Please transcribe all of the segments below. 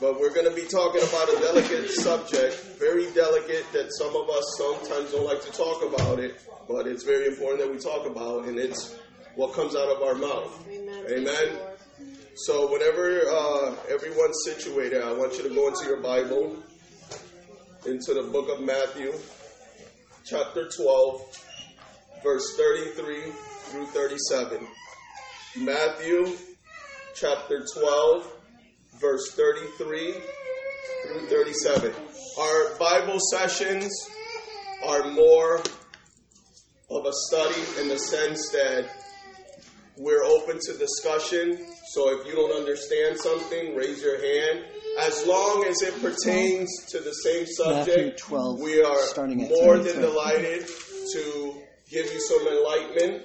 but we're going to be talking about a delicate subject, very delicate that some of us sometimes don't like to talk about it, but it's very important that we talk about, and it's what comes out of our mouth. Amen. Amen. So, whenever uh, everyone's situated, I want you to go into your Bible, into the book of Matthew, chapter 12, verse 33 through 37. Matthew, chapter 12, verse 33 through 37. Our Bible sessions are more of a study in the sense that we're open to discussion. So if you don't understand something, raise your hand. As long as it pertains to the same subject, 12, we are more than delighted to give you some enlightenment.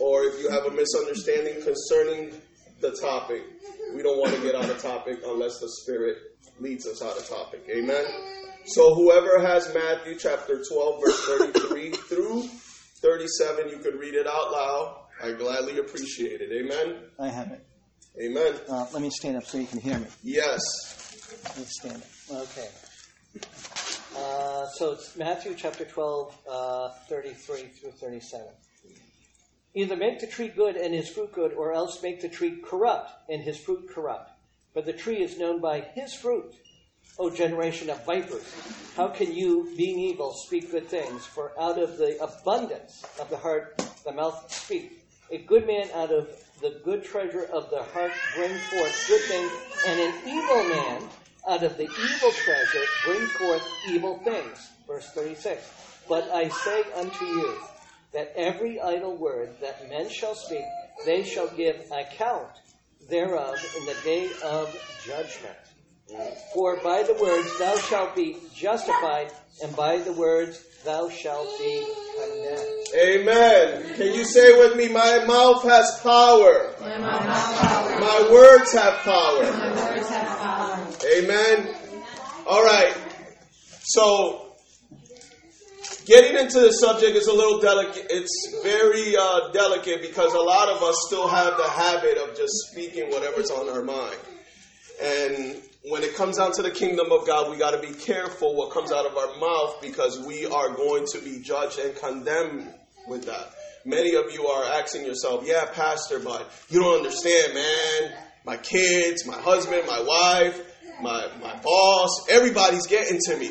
Or if you have a misunderstanding concerning the topic, we don't want to get out of topic unless the Spirit leads us out of topic. Amen. So whoever has Matthew chapter 12, verse 33 through 37, you could read it out loud. I gladly appreciate it. Amen. I have it. Amen. Uh, let me stand up so you can hear me. Yes. Let me stand up. Okay. Uh, so it's Matthew chapter 12, uh, 33 through 37. Either make the tree good and his fruit good, or else make the tree corrupt and his fruit corrupt. For the tree is known by his fruit. O generation of vipers, how can you, being evil, speak good things? For out of the abundance of the heart the mouth speaks. A good man out of the good treasure of the heart bring forth good things, and an evil man out of the evil treasure bring forth evil things. Verse 36. But I say unto you that every idle word that men shall speak, they shall give account thereof in the day of judgment. For by the words thou shalt be justified, and by the words thou shalt be condemned. Amen. Can you say with me, my mouth has power. My words have power. Amen. All right. So, getting into the subject is a little delicate. It's very uh, delicate because a lot of us still have the habit of just speaking whatever's on our mind. And when it comes down to the kingdom of God, we got to be careful what comes out of our mouth because we are going to be judged and condemned with that. Many of you are asking yourself, yeah, Pastor, but you don't understand, man. My kids, my husband, my wife, my, my boss, everybody's getting to me.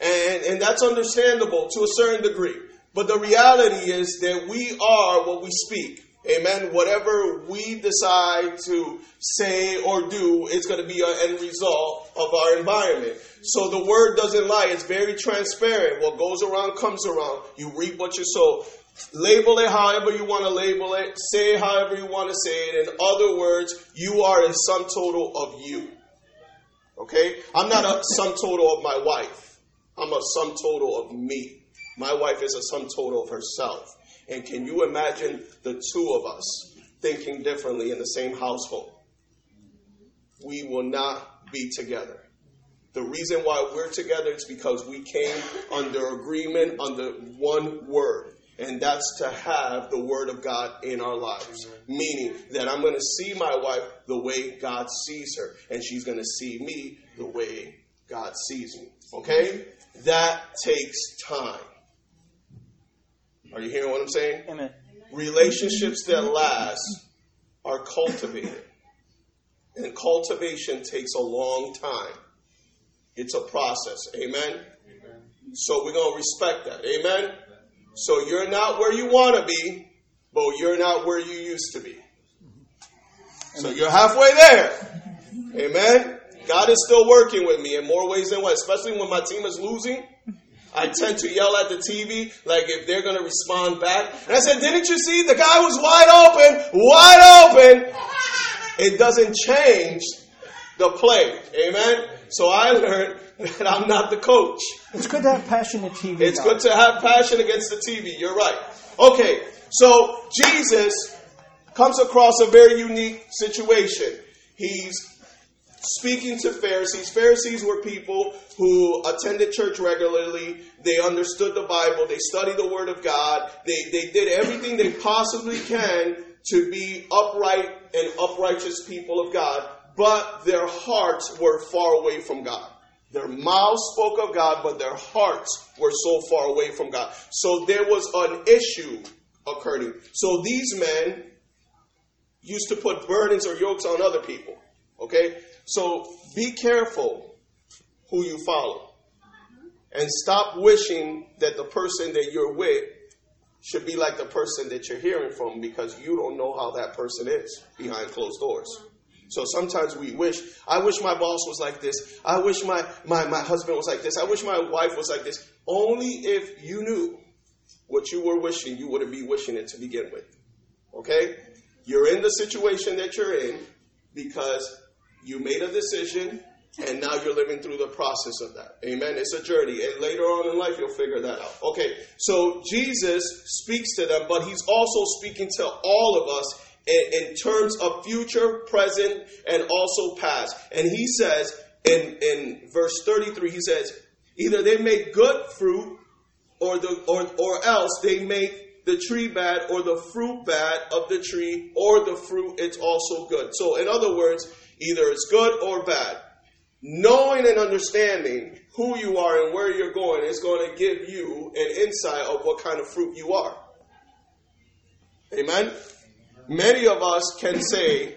And, and that's understandable to a certain degree. But the reality is that we are what we speak. Amen. Whatever we decide to say or do, it's going to be an end result of our environment. So the word doesn't lie. It's very transparent. What goes around comes around. You reap what you sow. Label it however you want to label it. Say it however you want to say it. In other words, you are a sum total of you. Okay? I'm not a sum total of my wife. I'm a sum total of me. My wife is a sum total of herself. And can you imagine the two of us thinking differently in the same household? We will not be together. The reason why we're together is because we came under agreement under one word. And that's to have the word of God in our lives. Meaning that I'm going to see my wife the way God sees her. And she's going to see me the way God sees me. Okay? That takes time. Are you hearing what I'm saying? Amen. Relationships that last are cultivated. And cultivation takes a long time. It's a process. Amen? So we're going to respect that. Amen? So you're not where you want to be, but you're not where you used to be. So you're halfway there. Amen? God is still working with me in more ways than one, especially when my team is losing. I tend to yell at the TV like if they're going to respond back. And I said, Didn't you see? The guy was wide open, wide open. It doesn't change the play. Amen? So I learned that I'm not the coach. It's good to have passion. passionate TV. It's good to have passion against the TV. You're right. Okay, so Jesus comes across a very unique situation. He's speaking to Pharisees. Pharisees were people who attended church regularly. They understood the Bible. They studied the Word of God. They, they did everything they possibly can to be upright and uprighteous people of God. but their hearts were far away from God. Their mouths spoke of God, but their hearts were so far away from God. So there was an issue occurring. So these men used to put burdens or yokes on other people. Okay? So be careful who you follow. And stop wishing that the person that you're with should be like the person that you're hearing from because you don't know how that person is behind closed doors. So sometimes we wish, I wish my boss was like this. I wish my, my, my husband was like this. I wish my wife was like this. Only if you knew what you were wishing, you wouldn't be wishing it to begin with. Okay? You're in the situation that you're in because you made a decision and now you're living through the process of that. Amen. It's a journey. And later on in life, you'll figure that out. Okay, so Jesus speaks to them, but he's also speaking to all of us in, in terms of future, present, and also past. And he says in, in verse 33, he says, either they make good fruit or, the, or, or else they make the tree bad or the fruit bad of the tree or the fruit it's also good. So in other words, either it's good or bad knowing and understanding who you are and where you're going is going to give you an insight of what kind of fruit you are. Amen? Many of us can say,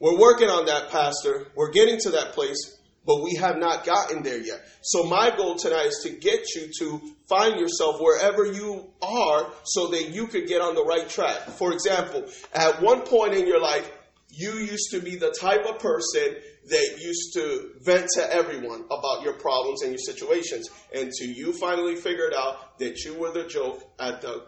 We're working on that, Pastor. We're getting to that place, but we have not gotten there yet. So, my goal tonight is to get you to find yourself wherever you are so that you could get on the right track. For example, at one point in your life, you used to be the type of person that used to vent to everyone about your problems and your situations until you finally figured out that you were the joke at the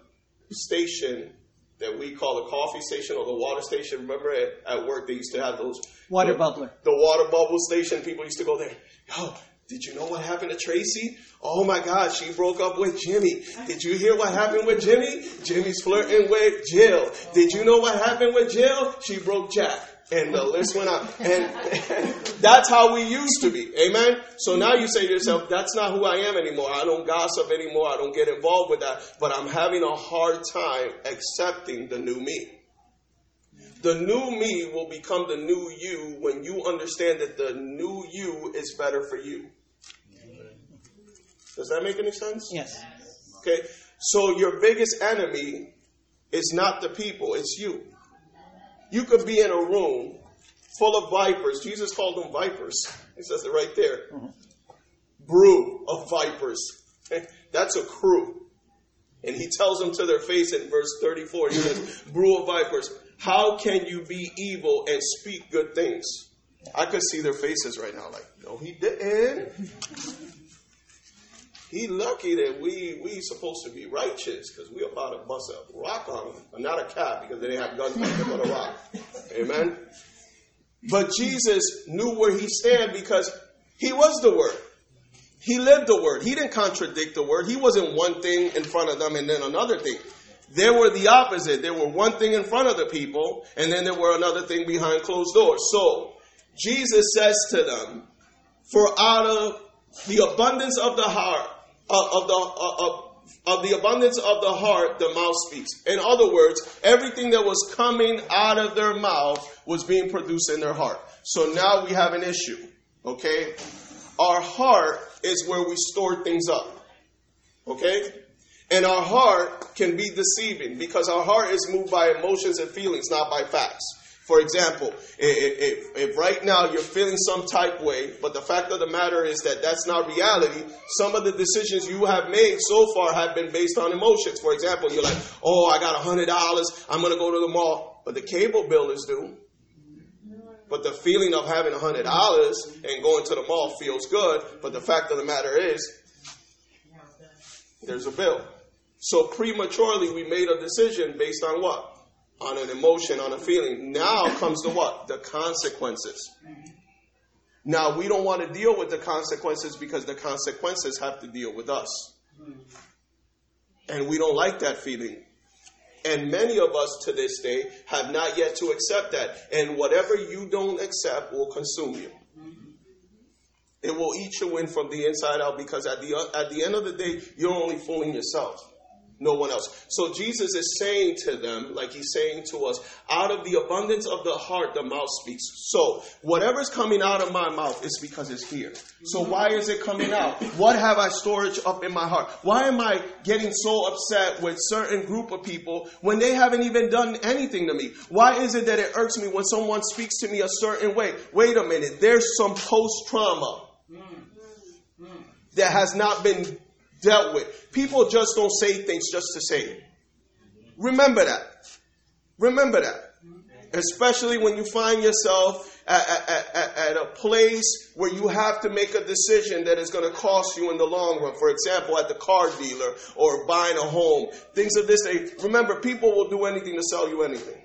station that we call the coffee station or the water station. Remember at, at work they used to have those water the, bubbler. The water bubble station. People used to go there. Yo, did you know what happened to Tracy? Oh my God, she broke up with Jimmy. Did you hear what happened with Jimmy? Jimmy's flirting with Jill. Did you know what happened with Jill? She broke Jack and the list went up. And, and, that's how we used to be. Amen? So now you say to yourself, that's not who I am anymore. I don't gossip anymore. I don't get involved with that. But I'm having a hard time accepting the new me. The new me will become the new you when you understand that the new you is better for you. Does that make any sense? Yes. Okay. So your biggest enemy is not the people, it's you. You could be in a room full of vipers. Jesus called them vipers. He says it right there. Mm-hmm. Brew of vipers. That's a crew. And he tells them to their face in verse 34. He says, Brew of vipers, how can you be evil and speak good things? I could see their faces right now, like, no, he didn't. He lucky that we we supposed to be righteous because we about to bust a rock on him, but not a cat because they didn't have guns but a rock. Amen. But Jesus knew where he stand because he was the word. He lived the word. He didn't contradict the word. He wasn't one thing in front of them and then another thing. There were the opposite. There were one thing in front of the people, and then there were another thing behind closed doors. So Jesus says to them, For out of the abundance of the heart, uh, of the uh, of, of the abundance of the heart, the mouth speaks. In other words, everything that was coming out of their mouth was being produced in their heart. So now we have an issue. Okay? Our heart is where we store things up. Okay? And our heart can be deceiving because our heart is moved by emotions and feelings, not by facts. For example, if, if, right now you're feeling some type way, but the fact of the matter is that that's not reality, some of the decisions you have made so far have been based on emotions. For example, you're like, oh, I got $100, I'm going to go to the mall, but the cable bill is due. But the feeling of having $100 and going to the mall feels good, but the fact of the matter is, there's a bill. So prematurely, we made a decision based on what? on an emotion, on a feeling. Now comes the what? The consequences. Now we don't want to deal with the consequences because the consequences have to deal with us. And we don't like that feeling. And many of us to this day have not yet to accept that. And whatever you don't accept will consume you. It will eat you in from the inside out because at the, at the end of the day, you're only fooling yourself. No one else. So Jesus is saying to them, like he's saying to us, out of the abundance of the heart, the mouth speaks. So whatever's coming out of my mouth is because it's here. So why is it coming out? What have I storage up in my heart? Why am I getting so upset with certain group of people when they haven't even done anything to me? Why is it that it irks me when someone speaks to me a certain way? Wait a minute, there's some post trauma hmm. hmm. that has not been dealt with. People just don't say things just to say it. Remember that. Remember that. Especially when you find yourself at, at, at, at, a place where you have to make a decision that is going to cost you in the long run. For example, at the car dealer or buying a home. Things of this. Remember, people will do anything to sell you anything.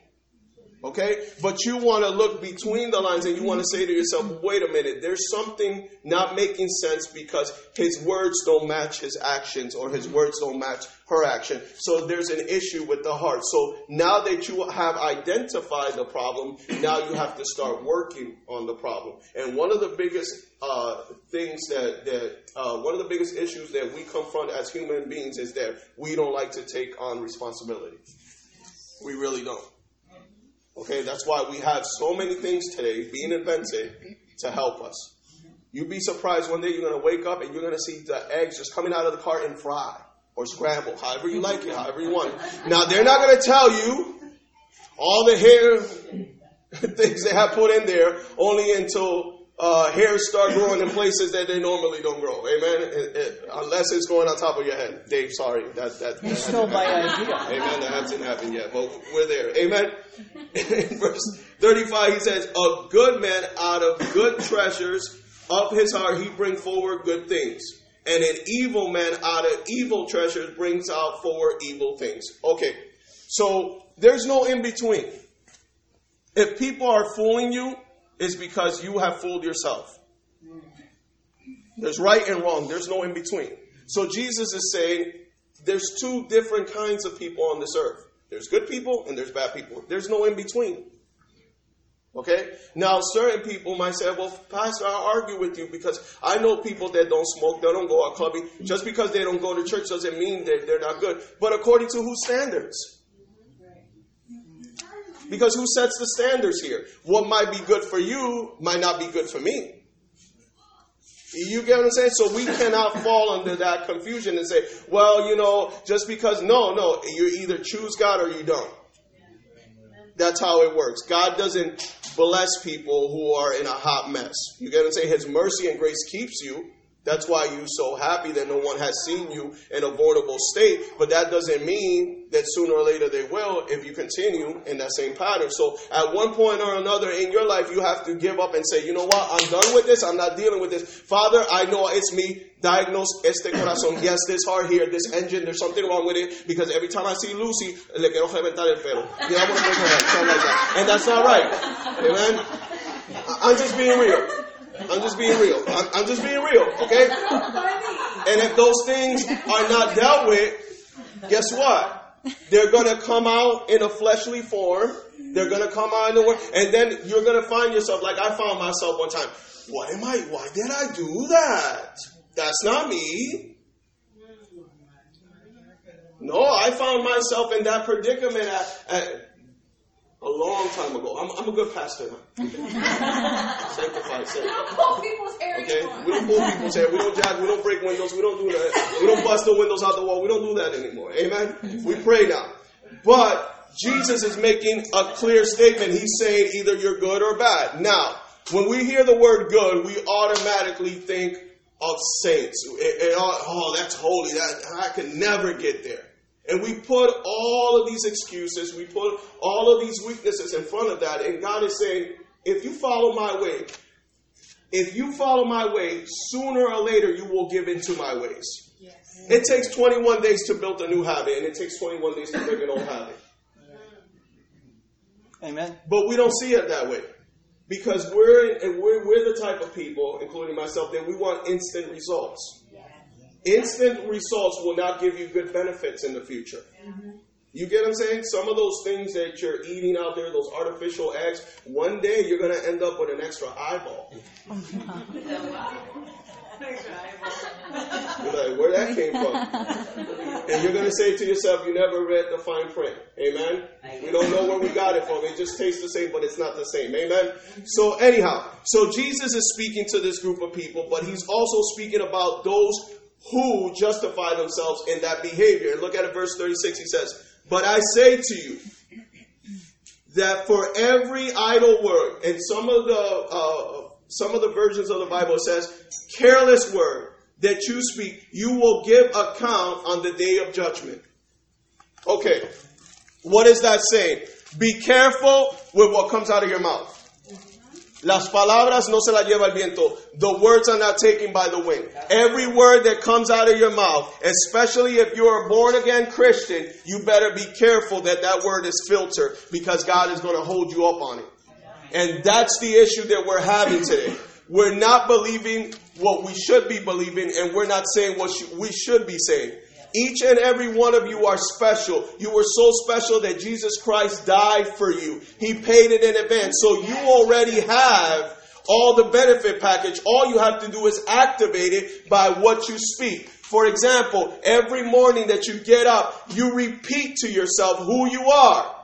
Okay? But you want to look between the lines and you want to say to yourself, wait a minute, there's something not making sense because his words don't match his actions or his words don't match her action. So there's an issue with the heart. So now that you have identified the problem, now you have to start working on the problem. And one of the biggest uh, things that, that uh, one of the biggest issues that we confront as human beings is that we don't like to take on responsibility. We really don't. Okay, that's why we have so many things today being invented to help us. You'd be surprised one day you're going to wake up and you're going to see the eggs just coming out of the carton fried or scrambled, however you like it, however you want it. Now, they're not going to tell you all the hair things they have put in there only until uh, hairs start growing in places that they normally don't grow. Amen. It, it, unless it's going on top of your head. Dave, sorry, that that. You stole my idea. Amen. That hasn't happened yet, but we're there. Amen. In verse thirty-five, he says, "A good man out of good treasures of his heart he bring forward good things." And an evil man out of evil treasures brings out forward evil things. Okay, so there's no in between. If people are fooling you, is because you have fooled yourself. There's right and wrong, there's no in between. So Jesus is saying there's two different kinds of people on this earth there's good people and there's bad people. There's no in between. Okay? Now, certain people might say, well, Pastor, i argue with you because I know people that don't smoke, they don't go out clubbing. Just because they don't go to church doesn't mean that they're not good. But according to whose standards? Because who sets the standards here? What might be good for you might not be good for me. You get what I'm saying? So we cannot fall under that confusion and say, well, you know, just because, no, no, you either choose God or you don't. That's how it works. God doesn't bless people who are in a hot mess. You get what I'm saying? His mercy and grace keeps you. That's why you're so happy that no one has seen you in a vulnerable state. But that doesn't mean that sooner or later they will if you continue in that same pattern. So at one point or another in your life, you have to give up and say, you know what? I'm done with this. I'm not dealing with this. Father, I know it's me. Diagnose este corazón. Yes, this heart here, this engine, there's something wrong with it because every time I see Lucy, le quiero reventar el pelo. Yeah, I want to her like that. And that's not right. Amen? I'm just being real. I'm just being real. I'm, I'm just being real, okay? And if those things are not dealt with, guess what? They're going to come out in a fleshly form. They're going to come out in the world. And then you're going to find yourself, like I found myself one time. What am I? Why did I do that? That's not me. No, I found myself in that predicament at, at a long time ago. I'm, I'm a good pastor. Sanctified. We don't pull people's hair Okay? anymore. We don't pull people's hair. We don't jack. We don't break windows. We don't do that. We don't bust the windows out the wall. We don't do that anymore. Amen? We pray now. But Jesus is making a clear statement. He's saying either you're good or bad. Now, when we hear the word good, we automatically think of saints. And, and, oh, that's holy. That I could never get there. And we put all of these excuses, we put all of these weaknesses in front of that. And God is saying, if you follow my way, if you follow my way, sooner or later you will give into my ways. It takes 21 days to build a new habit, and it takes 21 days to break an old habit. Amen. But we don't see it that way. Because we're, and we're, we're the type of people, including myself, that we want instant results. Instant results will not give you good benefits in the future. Mm-hmm. You get what I'm saying? Some of those things that you're eating out there, those artificial eggs, one day you're going to end up with an extra eyeball. You're like, where that came from? And you're going to say to yourself, you never read the fine print. Amen? We don't know where we got it from. It just tastes the same, but it's not the same. Amen? So, anyhow, so Jesus is speaking to this group of people, but he's also speaking about those who justify themselves in that behavior. And Look at it, verse 36. He says, But I say to you, that for every idle word, and some of the uh, some of the versions of the Bible says, careless word that you speak, you will give account on the day of judgment. Okay, what is that saying? Be careful with what comes out of your mouth. Las palabras no se la lleva el viento. The words are not taken by the wind. Every word that comes out of your mouth, especially if you're a born again Christian, you better be careful that that word is filtered because God is going to hold you up on it. And that's the issue that we're having today. We're not believing what we should be believing, and we're not saying what we should be saying. Each and every one of you are special. You were so special that Jesus Christ died for you. He paid it in advance. So you already have all the benefit package. All you have to do is activate it by what you speak. For example, every morning that you get up, you repeat to yourself who you are.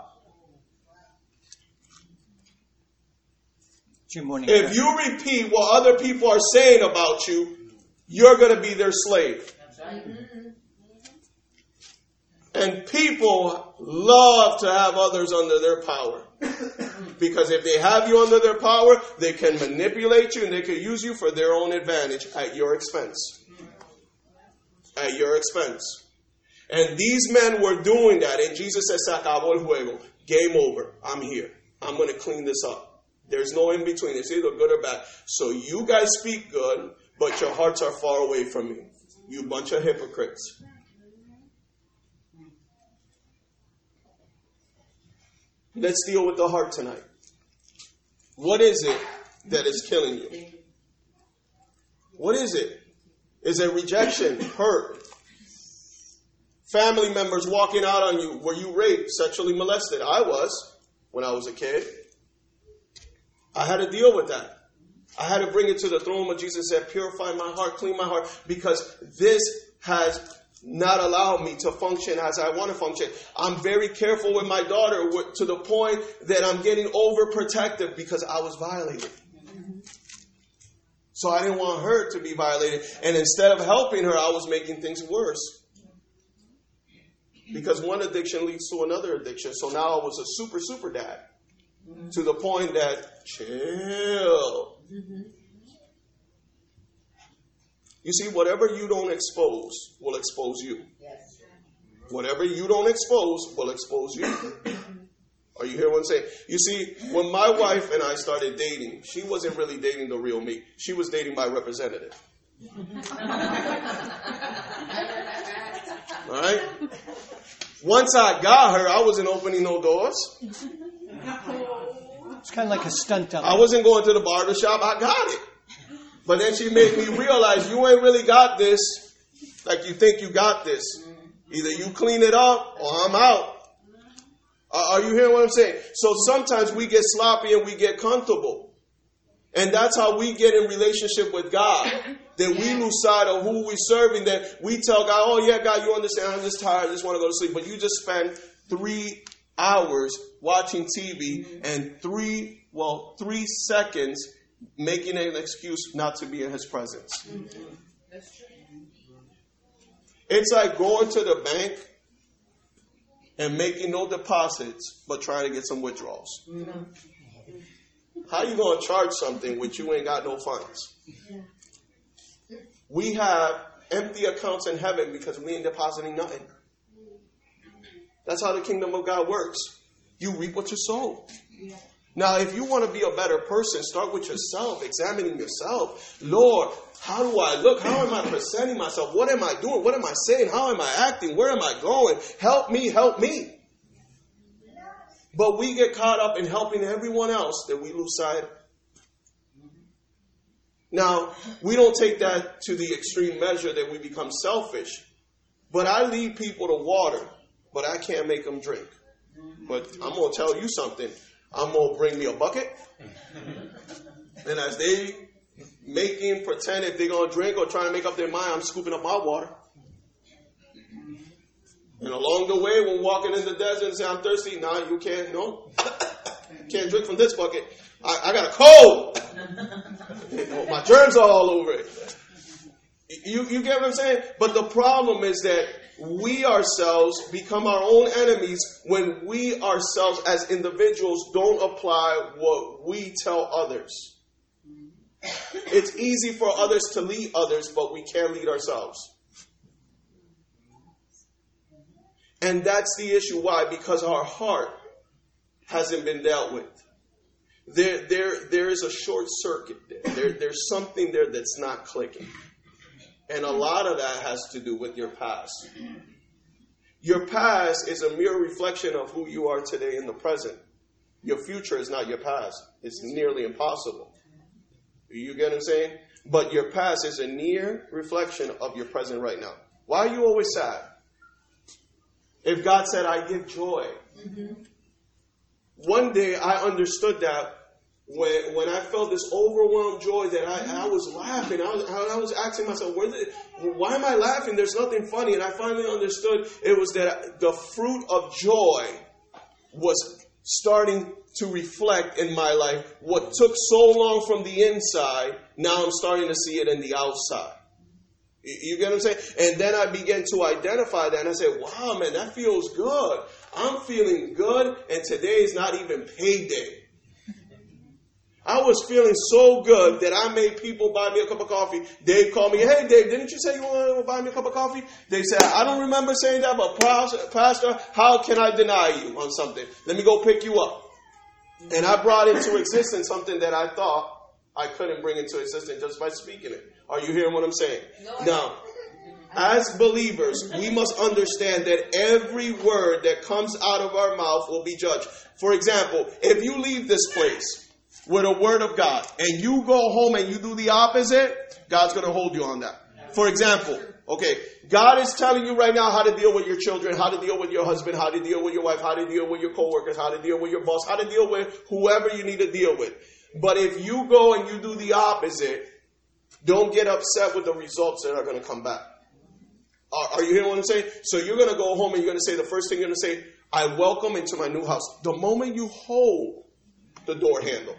Morning, If you repeat what other people are saying about you, you're going to be their slave. And people love to have others under their power. because if they have you under their power, they can manipulate you and they can use you for their own advantage at your expense. At your expense. And these men were doing that. And Jesus said, Se acabó el juego. Game over. I'm here. I'm going to clean this up. There's no in between. It's either good or bad. So you guys speak good, but your hearts are far away from me. You bunch of hypocrites. Let's deal with the heart tonight. What is it that is killing you? What is it? Is it rejection, hurt? Family members walking out on you? Were you raped, sexually molested? I was when I was a kid. I had to deal with that. I had to bring it to the throne of Jesus and said, Purify my heart, clean my heart, because this has not allow me to function as I want to function. I'm very careful with my daughter to the point that I'm getting overprotective because I was violated. So I didn't want her to be violated. And instead of helping her, I was making things worse. Because one addiction leads to another addiction. So now I was a super, super dad to the point that chill. You see, whatever you don't expose will expose you. Yes. Whatever you don't expose will expose you. Are you hearing what I'm saying? You see, when my wife and I started dating, she wasn't really dating the real me. She was dating my representative. All right? Once I got her, I wasn't opening no doors. It's kind of like a stunt double. I wasn't going to the barber shop. I got it. But then she made me realize you ain't really got this like you think you got this. Either you clean it up or I'm out. Uh, are you hearing what I'm saying? So sometimes we get sloppy and we get comfortable. And that's how we get in relationship with God. That we lose sight of who we're serving. That we tell God, oh yeah, God, you understand. I'm just tired. I just want to go to sleep. But you just spend three hours watching TV mm-hmm. and three, well, three seconds making an excuse not to be in his presence. It's like going to the bank and making no deposits but trying to get some withdrawals. How you going to charge something which you ain't got no funds? We have empty accounts in heaven because we ain't depositing nothing. That's how the kingdom of God works. You reap what you sow. Now, if you want to be a better person, start with yourself, examining yourself. Lord, how do I look? How am I presenting myself? What am I doing? What am I saying? How am I acting? Where am I going? Help me, help me. But we get caught up in helping everyone else that we lose sight. Now, we don't take that to the extreme measure that we become selfish. But I lead people to water, but I can't make them drink. But I'm going to tell you something. I'm going to bring me a bucket. And as they making pretend if they're gonna drink or trying to make up their mind, I'm scooping up my water. And along the way, we're walking in the desert and say, I'm thirsty. Nah, you can't, no. can't drink from this bucket. I, I got a cold. my germs are all over it. You, you get what I'm saying? But the problem is that we ourselves become our own enemies when we ourselves as individuals don't apply what we tell others. It's easy for others to lead others, but we can't lead ourselves. And that's the issue. Why? Because our heart hasn't been dealt with. There, there, there is a short circuit there. there. There's something there that's not clicking. And a lot of that has to do with your past. Your past is a mere reflection of who you are today in the present. Your future is not your past. It's nearly impossible. You get what I'm saying? But your past is a near reflection of your present right now. Why are you always sad? If God said, I give joy. Mm-hmm. One day I understood that when when I felt this overwhelmed joy that I, I was laughing. I was, I was asking myself, why am I laughing? There's nothing funny. And I finally understood it was that the fruit of joy was starting to reflect in my life what took so long from the inside. Now I'm starting to see it in the outside. You get what I'm saying? And then I began to identify that and I said, wow, man, that feels good. I'm feeling good, and today is not even payday. I was feeling so good that I made people buy me a cup of coffee. Dave called me, hey, Dave, didn't you say you wanted to buy me a cup of coffee? They said, I don't remember saying that, but Pastor, how can I deny you on something? Let me go pick you up. And I brought into existence something that I thought I couldn't bring into existence just by speaking it. Are you hearing what I'm saying? No. Now, as believers, we must understand that every word that comes out of our mouth will be judged. For example, if you leave this place, with a word of God and you go home and you do the opposite, God's going to hold you on that. For example, okay, God is telling you right now how to deal with your children, how to deal with your husband, how to deal with your wife, how to deal with your coworkers, how to deal with your boss, how to deal with whoever you need to deal with. But if you go and you do the opposite, don't get upset with the results that are going to come back. Are, are you hearing what I'm saying? So you're going to go home and you're going to say, the first thing you're going to say, I welcome into my new house. The moment you hold the door handle,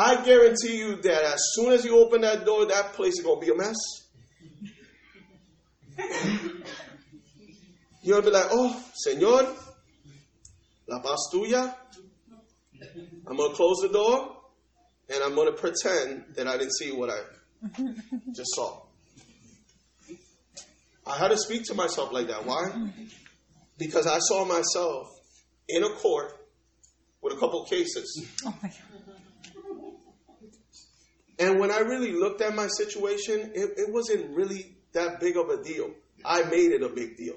I guarantee you that as soon as you open that door, that place is going to be a mess. To be like, oh, Señor, la paz tuya. I'm going to close the door and I'm going to pretend that I didn't see what I just saw. I had to speak to myself like that. Why? Because I saw myself in a court with a couple cases. Oh and when I really looked at my situation, it, it wasn't really that big of a deal. I made it a big deal.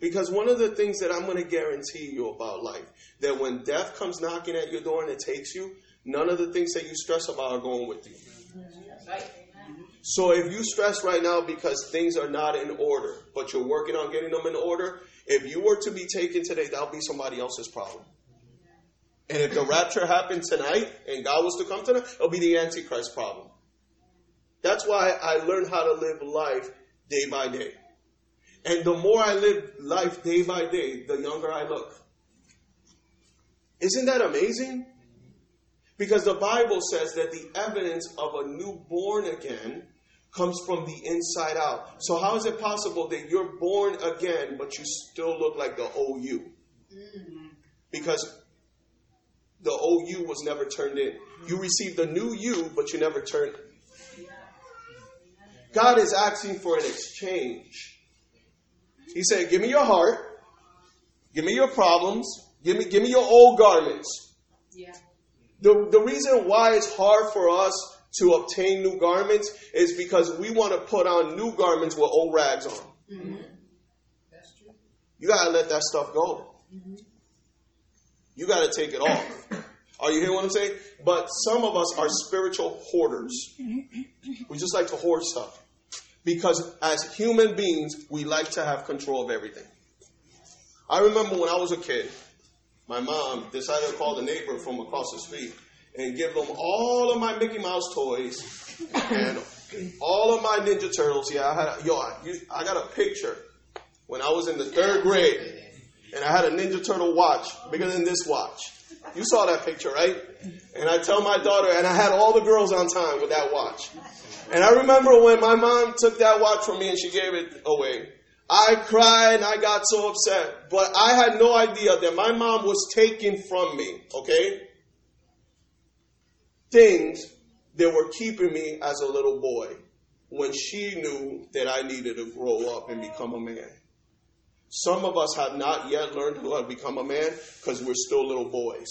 Because one of the things that I'm going to guarantee you about life, that when death comes knocking at your door and it takes you, none of the things that you stress about are going with you. So if you stress right now because things are not in order, but you're working on getting them in order, if you were to be taken today, that'll be somebody else's problem. And if the rapture happened tonight and God was to come tonight, it'll be the Antichrist problem. That's why I learned how to live life day by day. And the more I live life day by day, the younger I look. Isn't that amazing? Because the Bible says that the evidence of a newborn again comes from the inside out. So how is it possible that you're born again, but you still look like the old you? Mm-hmm. Because the old you was never turned in. You received a new you, but you never turned. God is asking for an exchange. He said, Give me your heart, give me your problems, give me, give me your old garments. Yeah. The, the reason why it's hard for us to obtain new garments is because we want to put on new garments with old rags on. Mm-hmm. That's true. You got to let that stuff go. Mm-hmm. You got to take it off. Are you hearing what I'm saying? But some of us are spiritual hoarders. We just like to hoard stuff. Because as human beings, we like to have control of everything. I remember when I was a kid, my mom decided to call the neighbor from across the street. and give them all of my Mickey Mouse toys and all of my Ninja Turtles. Yeah, I had yo, I, I got a picture when I was in the third grade, and I had a Ninja Turtle watch bigger than this watch. You saw that picture, right? And I tell my daughter, and I had all the girls on time with that watch. And I remember when my mom took that watch from me and she gave it away. I cried and I got so upset. But I had no idea that my mom was taking from me, okay? Things that were keeping me as a little boy when she knew that I needed to grow up and become a man. Some of us have not yet learned how to become a man because we're still little boys.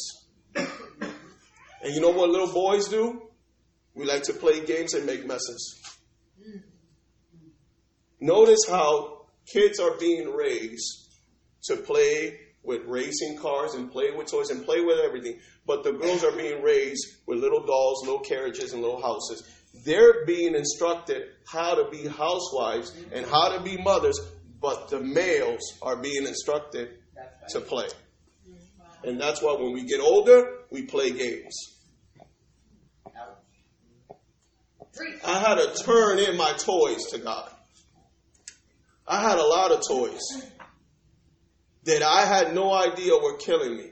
And you know what little boys do? We like to play games and make messes. Notice how kids are being raised to play with racing cars and play with toys and play with everything. But the girls are being raised with little dolls, little carriages, and little houses. They're being instructed how to be housewives and how to be mothers, but the males are being instructed to play. And that's why when we get older, we play games. I had to turn in my toys to God. I had a lot of toys that I had no idea were killing me.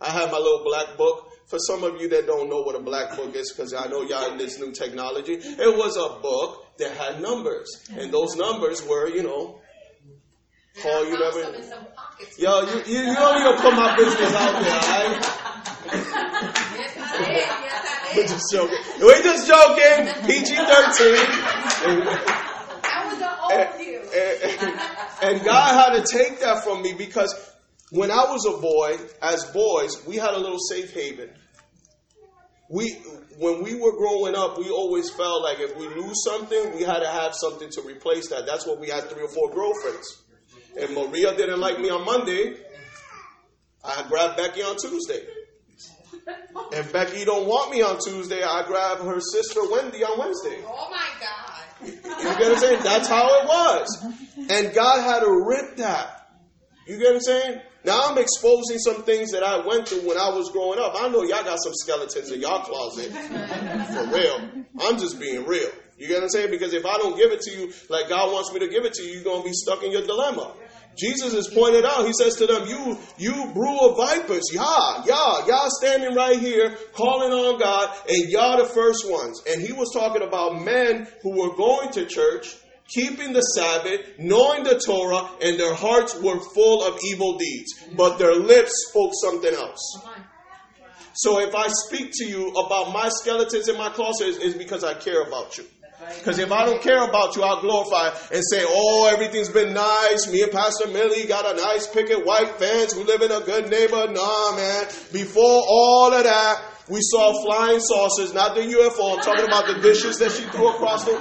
I had my little black book. For some of you that don't know what a black book is, because I know y'all in this new technology, it was a book that had numbers. And those numbers were, you know, Paul, you never. Yo, you, you, you don't need to put my business out there, alright? Yes, I did. Yes, I We're just joking. We're just joking. PG 13. That was the old you. and, and God had to take that from me because when I was a boy, as boys, we had a little safe haven. We, when we were growing up, we always felt like if we lose something, we had to have something to replace that. That's what we had three or four girlfriends. If Maria didn't like me on Monday, I grabbed Becky on Tuesday. If Becky don't want me on Tuesday, I grab her sister Wendy on Wednesday. Oh my God. You get what I'm saying? That's how it was. And God had to rip that. You get what I'm saying? Now I'm exposing some things that I went through when I was growing up. I know y'all got some skeletons in y'all closet. For real. I'm just being real. You get what I'm saying? Because if I don't give it to you like God wants me to give it to you, you're going to be stuck in your dilemma. Jesus has pointed out, he says to them, You you brew of vipers, y'all, y'all, y'all standing right here calling on God, and y'all the first ones. And he was talking about men who were going to church, keeping the Sabbath, knowing the Torah, and their hearts were full of evil deeds. But their lips spoke something else. So if I speak to you about my skeletons in my closet, it's because I care about you. Because if I don't care about you, I'll glorify and say, oh, everything's been nice. Me and Pastor Millie got a nice picket white fence. We live in a good neighborhood. Nah, man. Before all of that, we saw flying saucers, not the UFO. I'm talking about the dishes that she threw across the.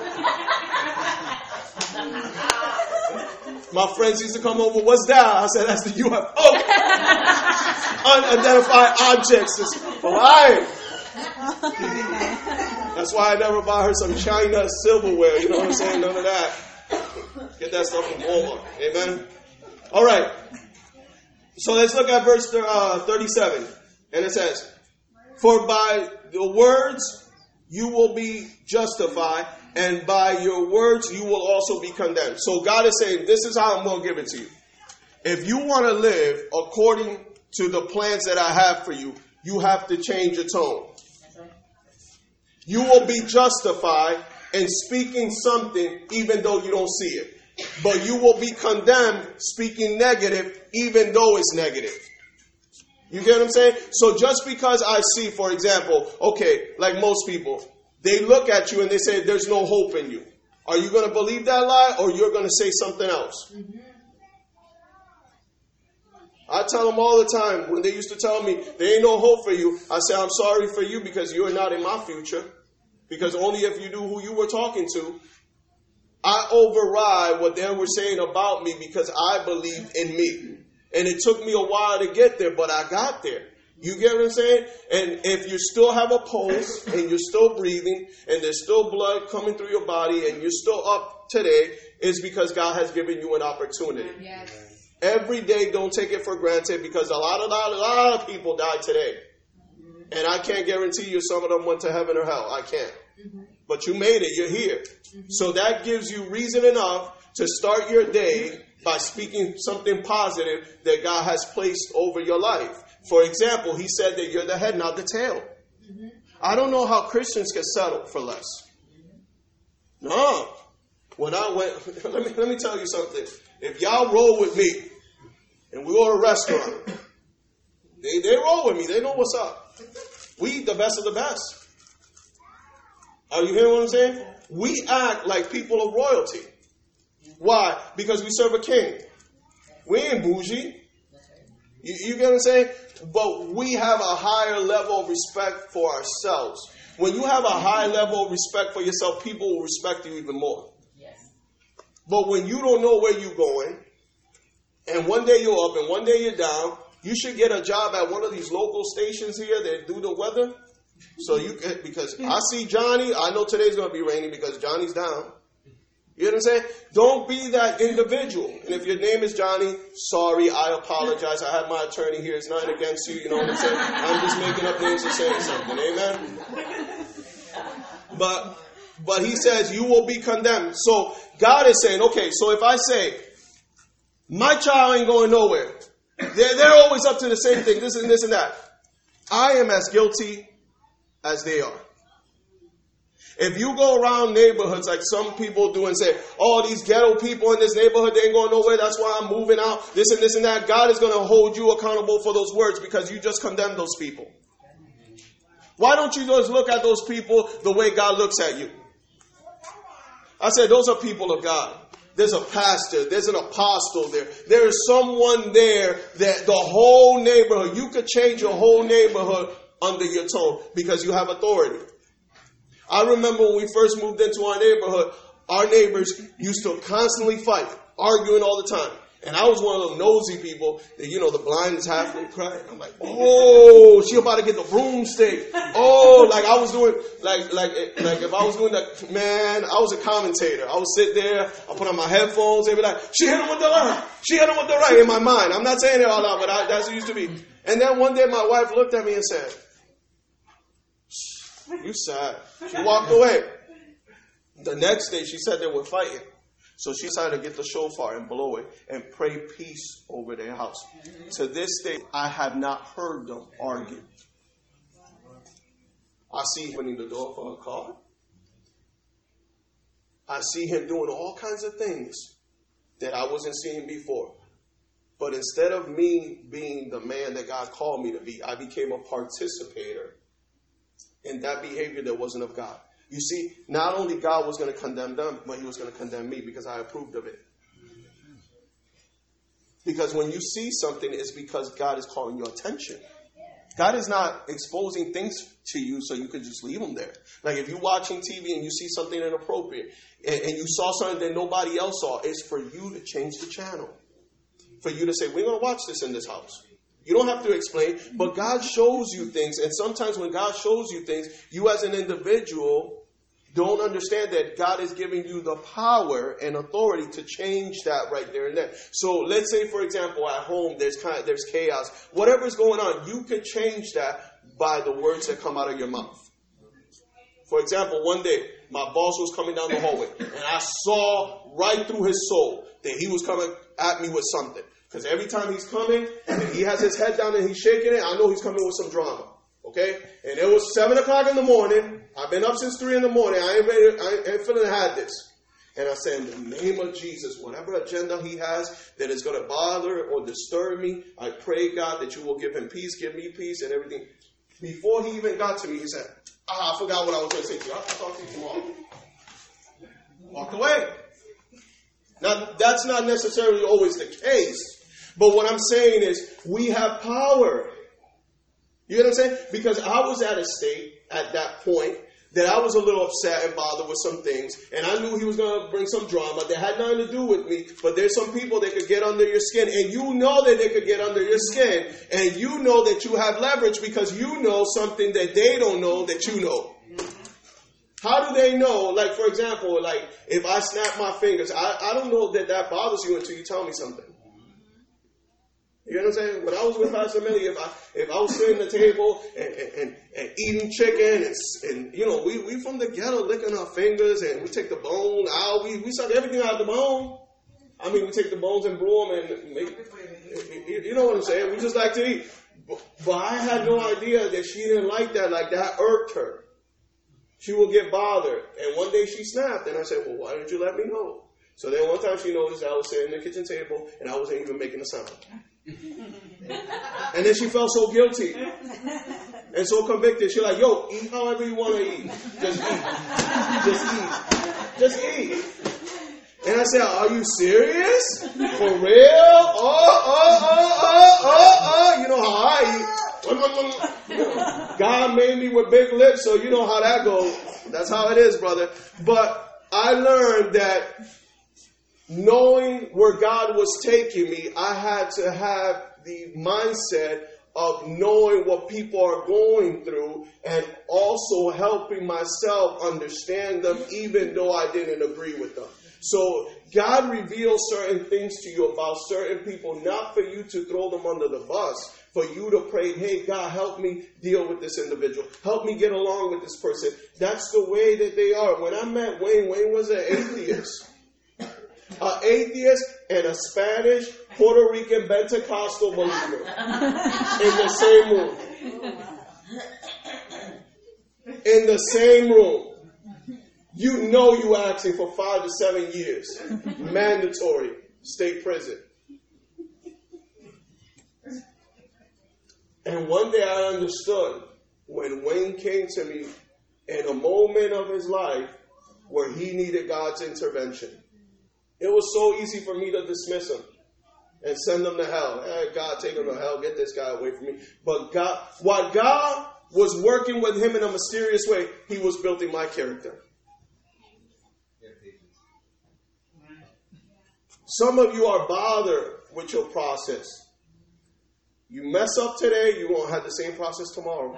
My friends used to come over. What's that? I said, that's the UFO. Unidentified objects. It's flying. That's why I never buy her some China silverware. You know what I'm saying? None of that. Get that stuff from Walmart. Amen. All right. So let's look at verse uh, 37. And it says, For by the words you will be justified, and by your words you will also be condemned. So God is saying, This is how I'm going to give it to you. If you want to live according to the plans that I have for you, you have to change your tone. You will be justified in speaking something even though you don't see it. But you will be condemned speaking negative even though it's negative. You get what I'm saying? So just because I see, for example, okay, like most people, they look at you and they say there's no hope in you. Are you going to believe that lie or you're going to say something else? Mm-hmm. I tell them all the time when they used to tell me there ain't no hope for you. I say I'm sorry for you because you are not in my future. Because only if you knew who you were talking to, I override what they were saying about me because I believed in me. And it took me a while to get there, but I got there. You get what I'm saying? And if you still have a pulse and you're still breathing and there's still blood coming through your body and you're still up today, it's because God has given you an opportunity. Yes. Every day, don't take it for granted because a lot of, lot, a lot of people die today. And I can't guarantee you some of them went to heaven or hell. I can't. But you made it. You're here. Mm-hmm. So that gives you reason enough to start your day by speaking something positive that God has placed over your life. For example, he said that you're the head, not the tail. Mm-hmm. I don't know how Christians can settle for less. Mm-hmm. No. When I went, let me, let me tell you something. If y'all roll with me and we go to a restaurant, they, they roll with me. They know what's up. We eat the best of the best. Are you hearing what I'm saying? We act like people of royalty. Why? Because we serve a king. We ain't bougie. You, you get what I'm saying? But we have a higher level of respect for ourselves. When you have a high level of respect for yourself, people will respect you even more. Yes. But when you don't know where you're going, and one day you're up and one day you're down, you should get a job at one of these local stations here that do the weather. So you can, because I see Johnny, I know today's going to be rainy because Johnny's down. You know what I'm saying? Don't be that individual. And if your name is Johnny, sorry, I apologize. I have my attorney here. It's nothing against you. You know what I'm saying? I'm just making up names and saying something. Amen? But but he says you will be condemned. So God is saying, okay, so if I say, my child ain't going nowhere, they're, they're always up to the same thing, this and this and that. I am as guilty as they are. If you go around neighborhoods like some people do and say, oh, these ghetto people in this neighborhood, they ain't going nowhere, that's why I'm moving out, this and this and that, God is going to hold you accountable for those words because you just condemned those people. Why don't you just look at those people the way God looks at you? I said, those are people of God. There's a pastor, there's an apostle there. There is someone there that the whole neighborhood, you could change your whole neighborhood under your tone because you have authority. I remember when we first moved into our neighborhood, our neighbors used to constantly fight, arguing all the time. And I was one of those nosy people that, you know, the blind is halfway crying. I'm like, oh, she about to get the broomstick. Oh, like I was doing, like, like, like if I was doing that, man, I was a commentator. I would sit there, I put on my headphones, they be like, she hit him with the left. She hit him with the right in my mind. I'm not saying it all out, but I, that's what it used to be. And then one day my wife looked at me and said, you sad. She walked away. The next day she said they were fighting. So she decided to get the shofar and blow it and pray peace over their house. To this day, I have not heard them argue. I see him opening the door for a car. I see him doing all kinds of things that I wasn't seeing before. But instead of me being the man that God called me to be, I became a participator in that behavior that wasn't of God. You see, not only God was going to condemn them, but He was going to condemn me because I approved of it. Because when you see something, it's because God is calling your attention. God is not exposing things to you so you can just leave them there. Like if you're watching TV and you see something inappropriate and, and you saw something that nobody else saw, it's for you to change the channel. For you to say, we're going to watch this in this house. You don't have to explain, but God shows you things. And sometimes when God shows you things, you as an individual don't understand that God is giving you the power and authority to change that right there and then. So let's say, for example, at home there's kind of, there's chaos. Whatever's going on, you can change that by the words that come out of your mouth. For example, one day my boss was coming down the hallway and I saw right through his soul that he was coming at me with something. Because every time he's coming he has his head down and he's shaking it, I know he's coming with some drama. Okay? And it was 7 o'clock in the morning. I've been up since 3 in the morning. I ain't ready, I ain't feeling have this. And I said, in the name of Jesus, whatever agenda he has that is going to bother or disturb me, I pray, God, that you will give him peace, give me peace, and everything. Before he even got to me, he said, Ah, I forgot what I was going to say to you. I'll talk to you tomorrow. Walked away. Now, that's not necessarily always the case. But what I'm saying is, we have power. You know what I'm saying? Because I was at a state at that point that I was a little upset and bothered with some things, and I knew he was going to bring some drama that had nothing to do with me. But there's some people that could get under your skin, and you know that they could get under your skin, and you know that you have leverage because you know something that they don't know that you know. How do they know? Like, for example, like if I snap my fingers, I, I don't know that that bothers you until you tell me something. You know what I'm saying? When I was with Pastor Millie, if I if I was sitting at the table and, and, and eating chicken and, and you know we we from the ghetto licking our fingers and we take the bone out, we we suck everything out of the bone. I mean, we take the bones and brew them and make. You know what I'm saying? We just like to eat. But, but I had no idea that she didn't like that. Like that irked her. She would get bothered. And one day she snapped, and I said, "Well, why didn't you let me know?" So then one time she noticed I was sitting at the kitchen table and I wasn't even making a sound. and then she felt so guilty and so convicted. She's like, yo, eat however you want to eat. Just eat. Just eat. Just eat. And I said, Are you serious? For real? Oh, oh, oh, oh, oh, oh. You know how I eat. God made me with big lips, so you know how that goes. That's how it is, brother. But I learned that knowing where God was taking me, I had to have the mindset of knowing what people are going through and also helping myself understand them even though I didn't agree with them. So God reveals certain things to you about certain people, not for you to throw them under the bus, for you to pray, hey, God, help me deal with this individual. Help me get along with this person. That's the way that they are. When I met Wayne, Wayne was an atheist an atheist and a Spanish Puerto Rican Pentecostal believer in the same room. In the same room. You know you asking for five to seven years. Mandatory state prison. And one day I understood when Wayne came to me in a moment of his life where he needed God's intervention. It was so easy for me to dismiss him and send him to hell. Hey, God, take him to hell. Get this guy away from me. But God, while God was working with him in a mysterious way, he was building my character. Some of you are bothered with your process. You mess up today, you won't have the same process tomorrow.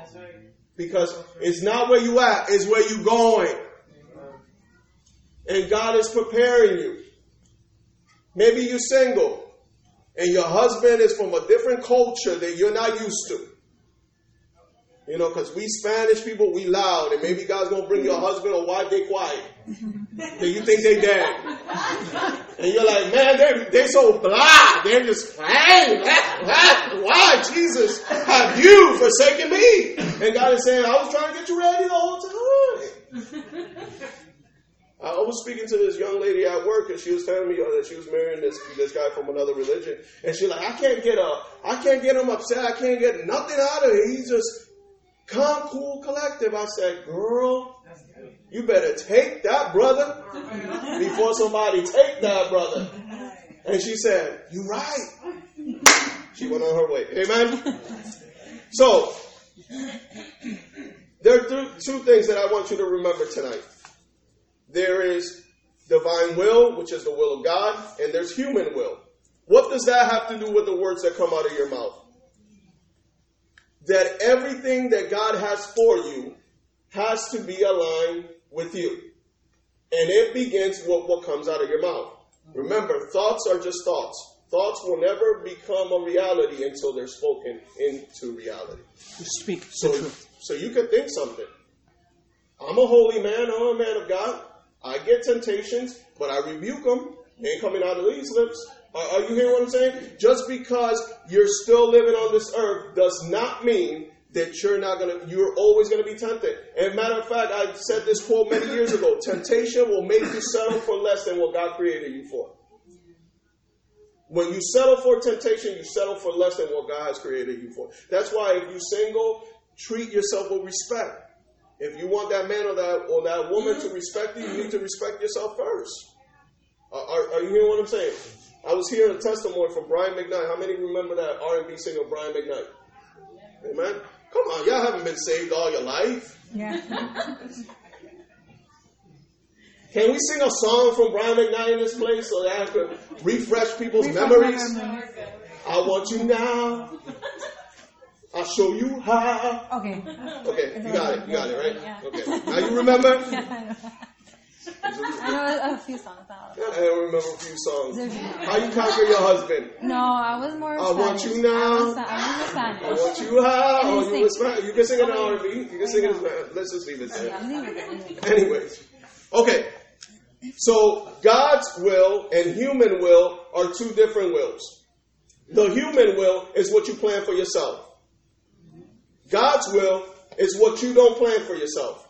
Because it's not where you at, it's where you going. And God is preparing you. Maybe you're single and your husband is from a different culture that you're not used to. You know, because we Spanish people, we loud, and maybe God's gonna bring your husband or wife, they quiet. and you think they dead. And you're like, man, they're, they're so blah. They're just, hey, why, Jesus, have you forsaken me? And God is saying, I was trying to get you ready the whole time. I was speaking to this young lady at work, and she was telling me uh, that she was marrying this this guy from another religion, and she's like, I can't get a, I can't get him upset, I can't get nothing out of it. He's just calm, cool, collective. I said, girl, you better take that brother before somebody take that brother. And she said, you're right. She went on her way. Amen. So there are two things that I want you to remember tonight. There is divine will, which is the will of God, and there's human will. What does that have to do with the words that come out of your mouth? That everything that God has for you has to be aligned with you. And it begins with what comes out of your mouth. Remember, thoughts are just thoughts. Thoughts will never become a reality until they're spoken into reality. You speak so, so you can think something. I'm a holy man, I'm a man of God. I get temptations, but I rebuke them. Ain't coming out of these lips. Are, you hearing what I'm saying? Just because you're still living on this earth does not mean that you're not gonna, you're always gonna be tempted. And matter of fact, I said this quote many years ago: temptation will make you settle for less than what God created you for. When you settle for temptation, you settle for less than what God has created you for. That's why if you're single, treat yourself with respect. If you want that man or that or that woman to mm-hmm. respect you, you need to respect yourself first. Are, are, are you hearing what I'm saying? I was hearing a testimony from Brian McKnight. How many remember that R&B singer Brian McKnight? Amen. Come on, y'all haven't been saved all your life. Yeah. Can we sing a song from Brian McKnight in this place so that I can refresh people's memories? I want you now. I'll show you how. Okay. Okay, you got it. You got it, right? Yeah. Okay. Now you remember? I know a few songs now. I don't remember a few songs. How you conquer your husband? No, I was more I want you now. I was, I was I want you how? Oh, you sing. Spanish. you can sing an oh, Okay. R&B. You can sing it. Let's just leave it there. I'm leaving it, leaving it. Anyways, okay. So God's will and human will are two different wills. The human will is what you plan for yourself. God's will is what you don't plan for yourself.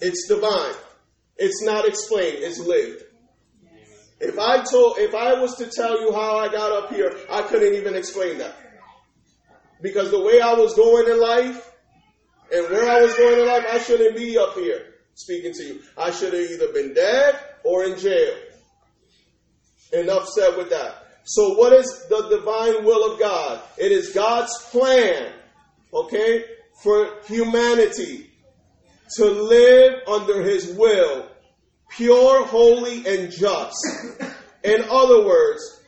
It's divine. It's not explained. It's lived. If I told, if I was to tell you how I got up here, I couldn't even explain that. Because the way I was going in life and where I was going in life, I shouldn't be up here speaking to you. I should have either been dead or in jail. Enough said with that. So, what is the divine will of God? It is God's plan, okay, for humanity to live under His will, pure, holy, and just. In other words,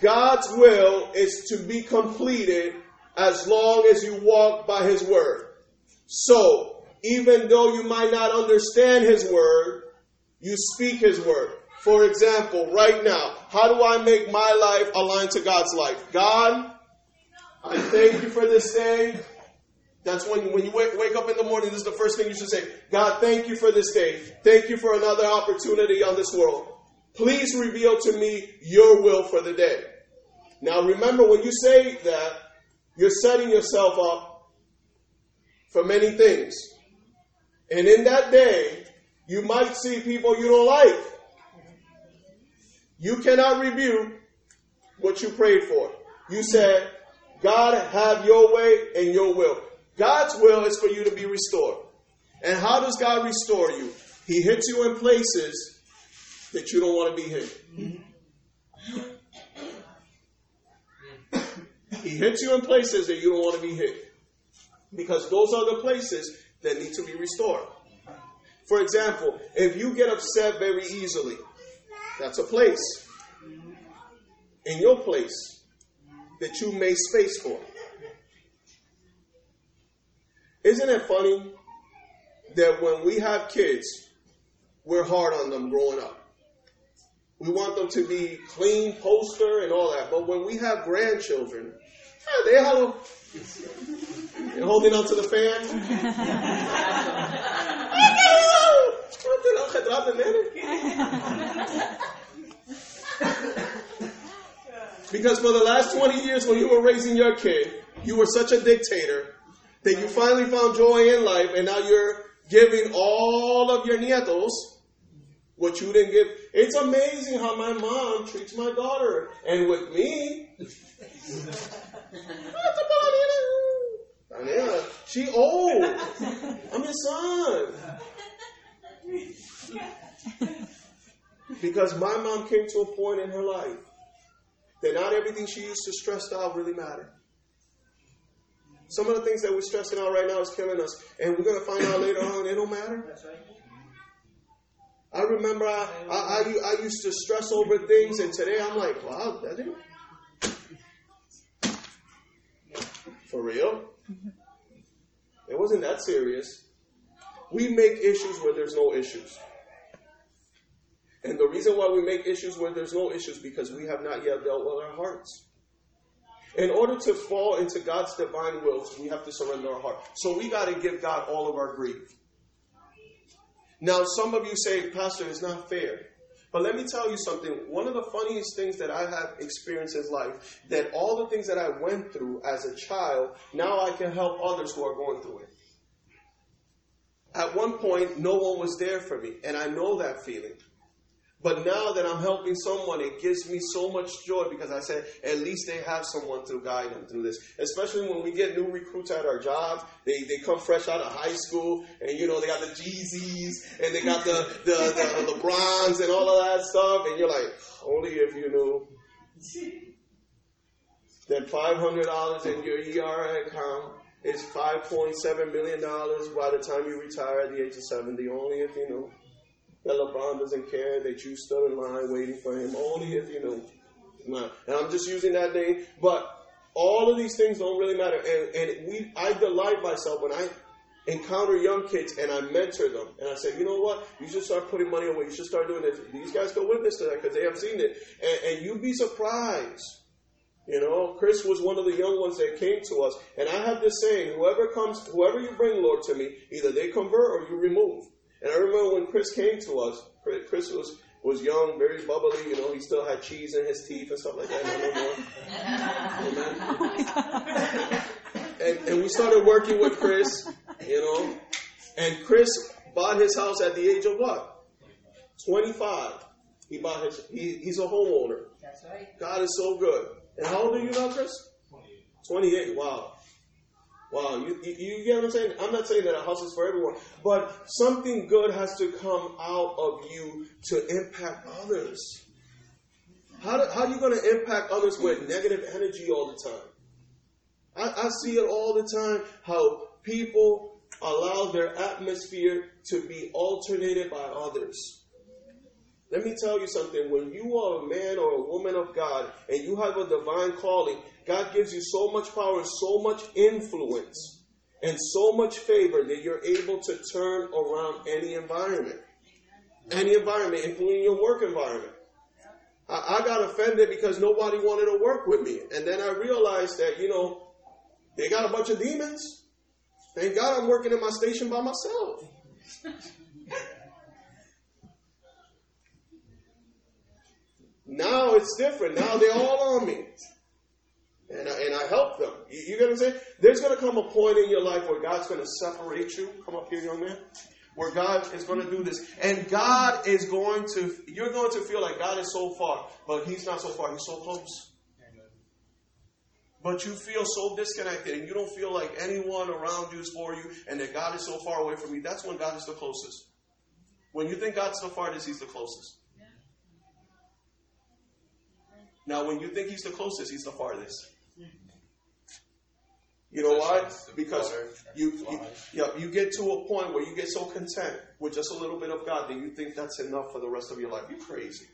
God's will is to be completed as long as you walk by His word. So, even though you might not understand His word, you speak His word. For example, right now, how do I make my life align to God's life? God, I thank you for this day. That's when, when you wake, wake up in the morning, this is the first thing you should say. God, thank you for this day. Thank you for another opportunity on this world. Please reveal to me your will for the day. Now remember, when you say that, you're setting yourself up for many things. And in that day, you might see people you don't like. You cannot review what you prayed for. You said, God, have your way and your will. God's will is for you to be restored. And how does God restore you? He hits you in places that you don't want to be hit. He hits you in places that you don't want to be hit. Because those are the places that need to be restored. For example, if you get upset very easily, that's a place in your place that you made space for. Isn't it funny that when we have kids, we're hard on them growing up? We want them to be clean, poster, and all that. But when we have grandchildren, eh, they have they're holding on to the fan. Because for the last 20 years, when you were raising your kid, you were such a dictator that you finally found joy in life, and now you're giving all of your nietos what you didn't give. It's amazing how my mom treats my daughter, and with me, she old. I'm his son. Because my mom came to a point in her life that not everything she used to stress out really mattered. Some of the things that we're stressing out right now is killing us, and we're going to find out later on it don't matter. I remember I, I, I, I used to stress over things, and today I'm like, wow, that didn't. For real? It wasn't that serious. We make issues where there's no issues. And the reason why we make issues where there's no issues because we have not yet dealt with our hearts. In order to fall into God's divine wills, we have to surrender our heart. So we got to give God all of our grief. Now, some of you say, Pastor, it's not fair. But let me tell you something. One of the funniest things that I have experienced in life, that all the things that I went through as a child, now I can help others who are going through it. At one point, no one was there for me, and I know that feeling. But now that I'm helping someone, it gives me so much joy because I said, at least they have someone to guide them through this. Especially when we get new recruits at our jobs, they, they come fresh out of high school, and you know, they got the Yeezys, and they got the, the, the LeBrons and all of that stuff, and you're like, only if you knew that $500 in your IRA account is $5.7 million by the time you retire at the age of 70, only if you knew that LeBron doesn't care that you stood in line waiting for him, only if you knew. And I'm just using that name, but all of these things don't really matter. And, and we, I delight myself when I encounter young kids and I mentor them. And I say, you know what? You should start putting money away. You should start doing this. These guys can witness to that because they have seen it. And, and you'd be surprised. You know, Chris was one of the young ones that came to us. And I have this saying, whoever comes, whoever you bring, Lord, to me, either they convert or you remove. And I remember when Chris came to us, Chris was was young, very bubbly. You know, he still had cheese in his teeth and stuff like that. No, no more. and, and we started working with Chris, you know, and Chris bought his house at the age of what? 25. He bought his, he, he's a homeowner. That's right. God is so good. And how old are you now, Chris? 28. 28. Wow. Wow, you, you, you, get what I'm saying? I'm not saying that a house is for everyone, but something good has to come out of you to impact others. How, do, how are you going to impact others with negative energy all the time? I, I see it all the time how people allow their atmosphere to be alternated by others. Let me tell you something. When you are a man or a woman of God and you have a divine calling, God gives you so much power and so much influence and so much favor that you're able to turn around any environment. Any environment, including your work environment. I, I got offended because nobody wanted to work with me. And then I realized that, you know, they got a bunch of demons. Thank God I'm working in my station by myself. now it's different. Now they're all on me and I, and I help them. You, you get what I'm saying? There's going to come a point in your life where God's going to separate you. Come up here, young man. Where God is going to do this. And God is going to, you're going to feel like God is so far, but He's not so far. He's so close. But you feel so disconnected and you don't feel like anyone around you is for you and that God is so far away from you. That's when God is the closest. When you think God's the farthest, He's the closest. Now, when you think He's the closest, He's the farthest. You know why? Because you, you, yeah, you get to a point where you get so content with just a little bit of God that you think that's enough for the rest of your life. You're crazy.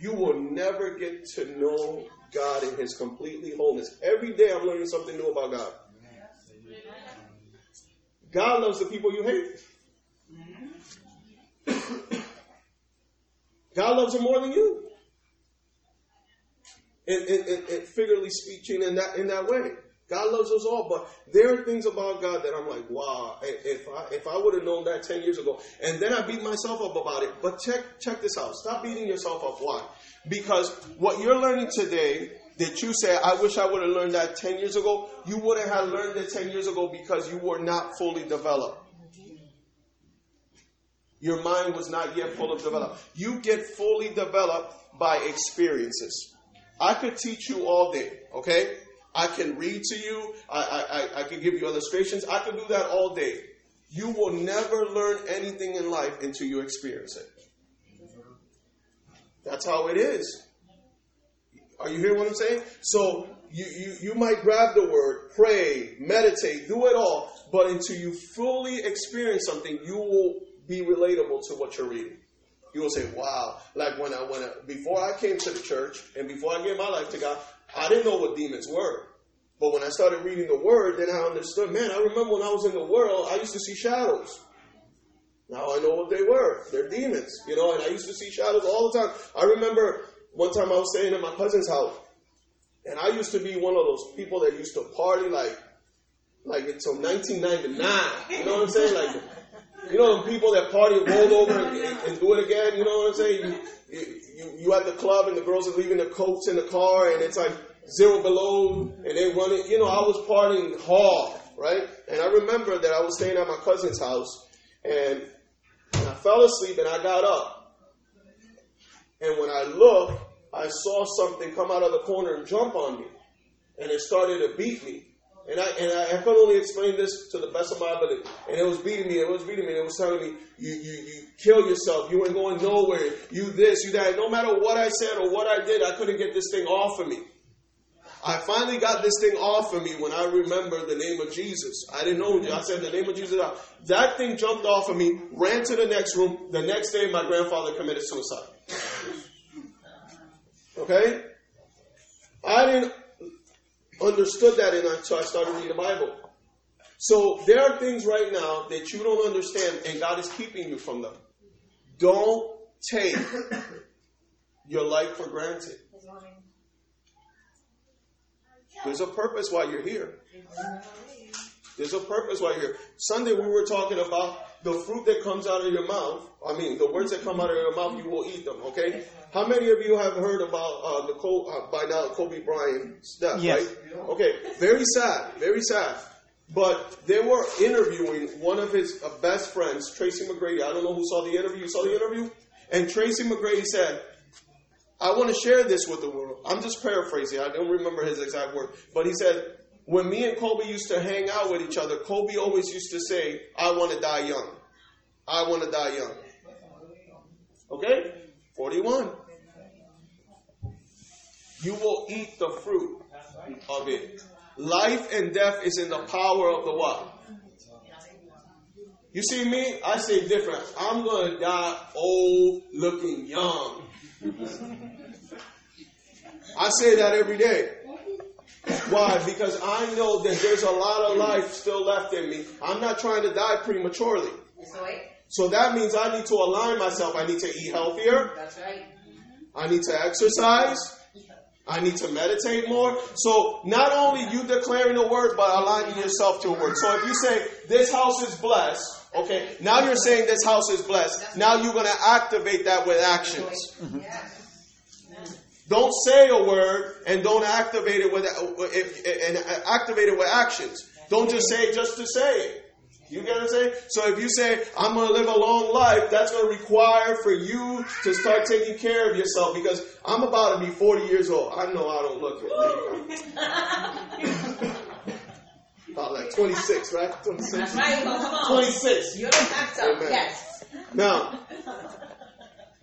You will never get to know God in His completely wholeness. Every day I'm learning something new about God. God loves the people you hate. Mm-hmm. God loves them more than you. And, and, and, and figuratively speaking in that in that way. God loves us all, but there are things about God that I'm like, wow, if I if I would have known that 10 years ago, and then I beat myself up about it. But check check this out. Stop beating yourself up. Why? Because what you're learning today that you say, I wish I would have learned that 10 years ago, you wouldn't have learned it 10 years ago because you were not fully developed. Your mind was not yet fully developed. You get fully developed by experiences. I could teach you all day, okay? I can read to you. I, I, I can give you illustrations. I can do that all day. You will never learn anything in life until you experience it. That's how it is. Are you hearing what I'm saying? So you, you, you might grab the word, pray, meditate, do it all, but until you fully experience something, you will be relatable to what you're reading. You will say, "Wow!" Like when I when I, before I came to the church and before I gave my life to God, I didn't know what demons were. But when I started reading the Word, then I understood. Man, I remember when I was in the world, I used to see shadows. Now I know what they were. They're demons, you know. And I used to see shadows all the time. I remember one time I was staying at my cousin's house, and I used to be one of those people that used to party like, like until 1999. You know what I'm saying? Like you know, the people that party roll over and, and, do it again. You know what I'm saying? You, you, you at the club and the girls are leaving their coats in the car and it's like zero below and they run it. You know, I was partying hard, right? And I remember that I was staying at my cousin's house and, and I fell asleep and I got up. And when I looked, I saw something come out of the corner and jump on me. And it started to beat me. And I and I, I could only explain this to the best of my ability. And it was beating me, it was beating me, it was telling me, you, you, you kill yourself, you ain't going nowhere, you this, you that. No matter what I said or what I did, I couldn't get this thing off of me. I finally got this thing off of me when I remember the name of Jesus. I didn't know. I said the name of Jesus. That thing jumped off of me, ran to the next room. The next day, my grandfather committed suicide. Okay? I didn't understood that and until I started reading the Bible. So there are things right now that you don't understand, and God is keeping you from them. Don't take your life for granted. There's a purpose why you're here. There's a purpose why you're here. Sunday we were talking about the fruit that comes out of your mouth. I mean, the words that come out of your mouth, you will eat them. Okay. How many of you have heard about uh, the Col- uh, by now Kobe Bryant's death? Yes. Right. Okay. Very sad. Very sad. But they were interviewing one of his uh, best friends, Tracy McGrady. I don't know who saw the interview. You saw the interview? And Tracy McGrady said, I want to share this with the world. I'm just paraphrasing. I don't remember his exact word. But he said, when me and Kobe used to hang out with each other, Kobe always used to say, I want to die young. I want to die young. Okay? 41. You will eat the fruit of it. Life and death is in the power of the what? You see me? I say different. I'm going to die old looking young. I say that every day. Why? Because I know that there's a lot of life still left in me. I'm not trying to die prematurely. So that means I need to align myself. I need to eat healthier. That's right. I need to exercise. I need to meditate more. So not only you declaring a word, but aligning yourself to a word. So if you say, this house is blessed, okay, now you're saying this house is blessed. Now you're going to activate that with actions. Don't say a word and don't activate it with if, and activate it with actions. Don't just say it just to say it. You get what I'm saying? So if you say, I'm going to live a long life, that's going to require for you to start taking care of yourself because I'm about to be 40 years old. I know I don't look it. about like 26, right? 26. Right. Well, come on. 26. You don't have to. Yes. Now,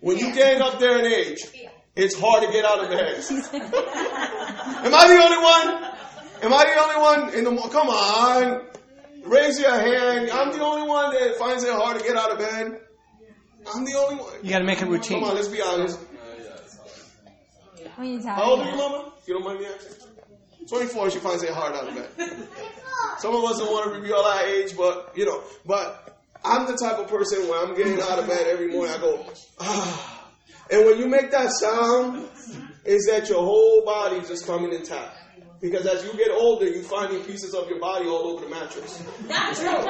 when you get up there in age, it's hard to get out of bed. Am I the only one? Am I the only one in the mo- come on? Raise your hand. I'm the only one that finds it hard to get out of bed. I'm the only one. You got to make it routine. Come on, let's be honest. When you tell How old are you, Mama? You don't mind me asking. 24, she finds it hard out of bed. Some of us don't want to reveal our age, but you know, but I'm the type of person where I'm getting out of bed every morning. I go, ah. And when you make that sound, is that your whole body is just coming intact. Because as you get older, you're finding pieces of your body all over the mattress. Not true.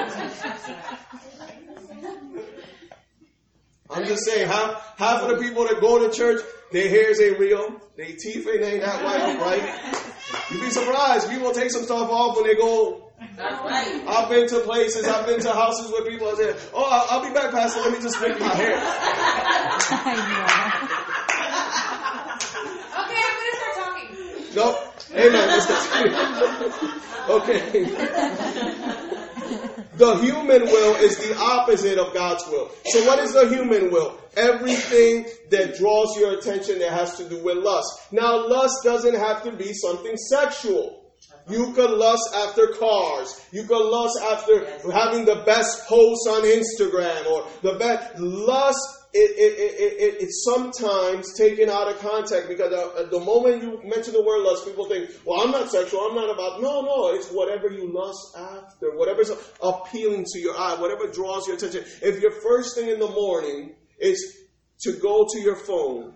I'm just saying, half, half of the people that go to church, their hairs ain't real, their teeth ain't, ain't that white, right? You'd be surprised. People take some stuff off when they go. That's right. I've been to places, I've been to houses where people are saying, Oh, I'll, I'll be back, Pastor. Let me just make my hair. Okay, I'm gonna start talking. Nope. Amen. Okay. The human will is the opposite of God's will. So what is the human will? Everything that draws your attention that has to do with lust. Now lust doesn't have to be something sexual. You could lust after cars. You could lust after having the best posts on Instagram or the best lust. It, it, it, it, it's sometimes taken out of context because uh, the moment you mention the word lust, people think, well, I'm not sexual. I'm not about. No, no. It's whatever you lust after, whatever's appealing to your eye, whatever draws your attention. If your first thing in the morning is to go to your phone,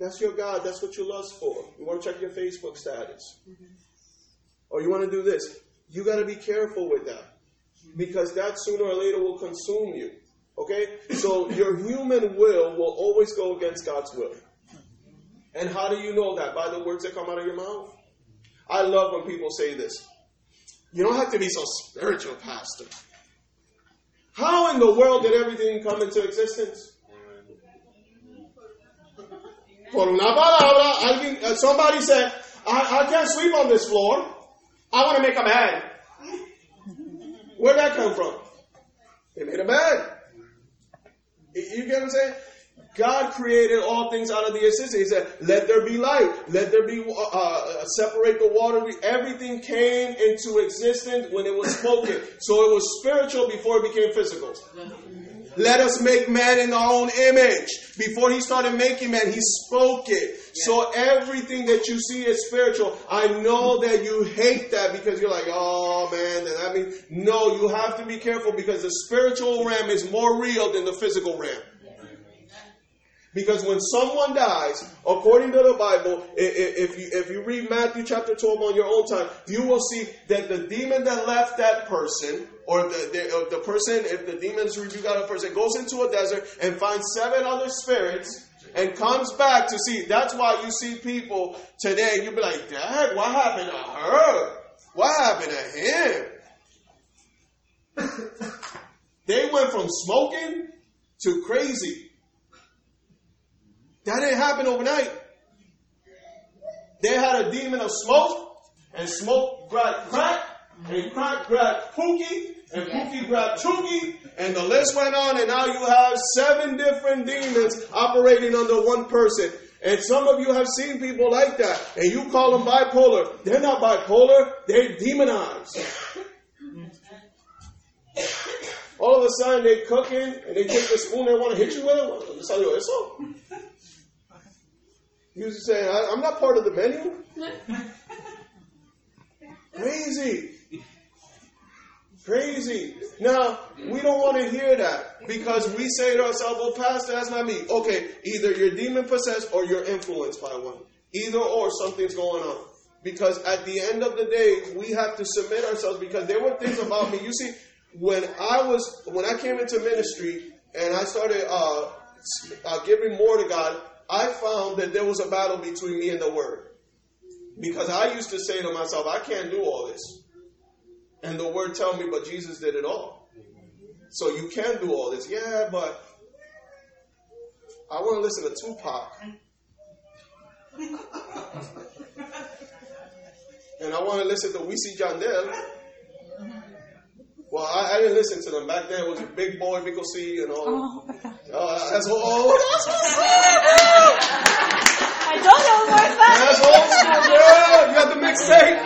that's your God. That's what you lust for. You want to check your Facebook status or you want to do this, you got to be careful with that because that sooner or later will consume you. Okay? So your human will will always go against God's will. And how do you know that? By the words that come out of your mouth. I love when people say this. You don't have to be so spiritual, Pastor. How in the world did everything come into existence? Por una palabra, alguien, uh, somebody said, I, I can't sleep on this floor. I want to make a bed. Where'd that come from? They made a bed. You get what I'm saying? God created all things out of the existence. He said, "Let there be light. Let there be uh, uh, separate the water." Everything came into existence when it was spoken. So it was spiritual before it became physical. Let us make man in our own image. Before he started making man, he spoke it. So everything that you see is spiritual. I know that you hate that because you're like, oh man, that means no, you have to be careful because the spiritual realm is more real than the physical realm. Because when someone dies, according to the Bible, if you if you read Matthew chapter 12 on your own time, you will see that the demon that left that person, or the the, uh, the person, if the demons rebuke out a person, goes into a desert and finds seven other spirits and comes back to see. That's why you see people today. You be like, Dad, what happened to her? What happened to him? they went from smoking to crazy. That didn't happen overnight. They had a demon of smoke, and smoke grabbed crack, and crack grabbed Pookie, and Pookie grabbed Tookie, and the list went on, and now you have seven different demons operating under one person. And some of you have seen people like that, and you call them bipolar. They're not bipolar, they're demonized. All of a sudden, they're cooking, and they take the spoon they want to hit you with it. ¿Le salió eso? Was saying, I, I'm not part of the menu. Crazy. Crazy. Now, we don't want to hear that because we say to ourselves, well, Pastor, that's not me. Okay, either you're demon possessed or you're influenced by one. Either or, something's going on. Because at the end of the day, we have to submit ourselves because there were things about me. You see, when I was, when I came into ministry and I started uh, uh, giving more to God, I found that there was a battle between me and the Word. Because I used to say to myself, I can't do all this. And the Word tell me, but Jesus did it all. So you can do all this. Yeah, but I want to listen to Tupac. and I want to listen to Wisin y Yandel. Well, I, I didn't listen to them. Back then it was Big Boy, Vico C, and all. Oh my god. Uh, that's old. I told you it was more fun. That's old school, girl. You got the mixtape.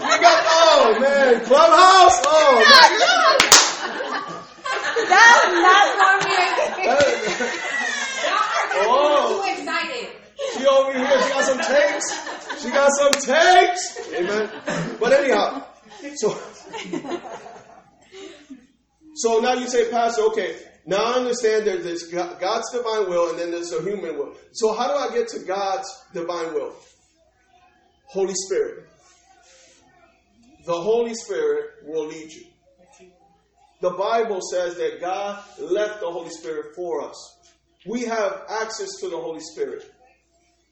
You got oh man, Clubhouse. Oh That's not for me. man. oh, Too excited. she over here. She got some tapes. She got some tapes. Amen. But anyhow, so so now you say, Pastor, okay. Now I understand there's this God's divine will and then there's a human will. So how do I get to God's divine will? Holy Spirit. The Holy Spirit will lead you. The Bible says that God left the Holy Spirit for us. We have access to the Holy Spirit,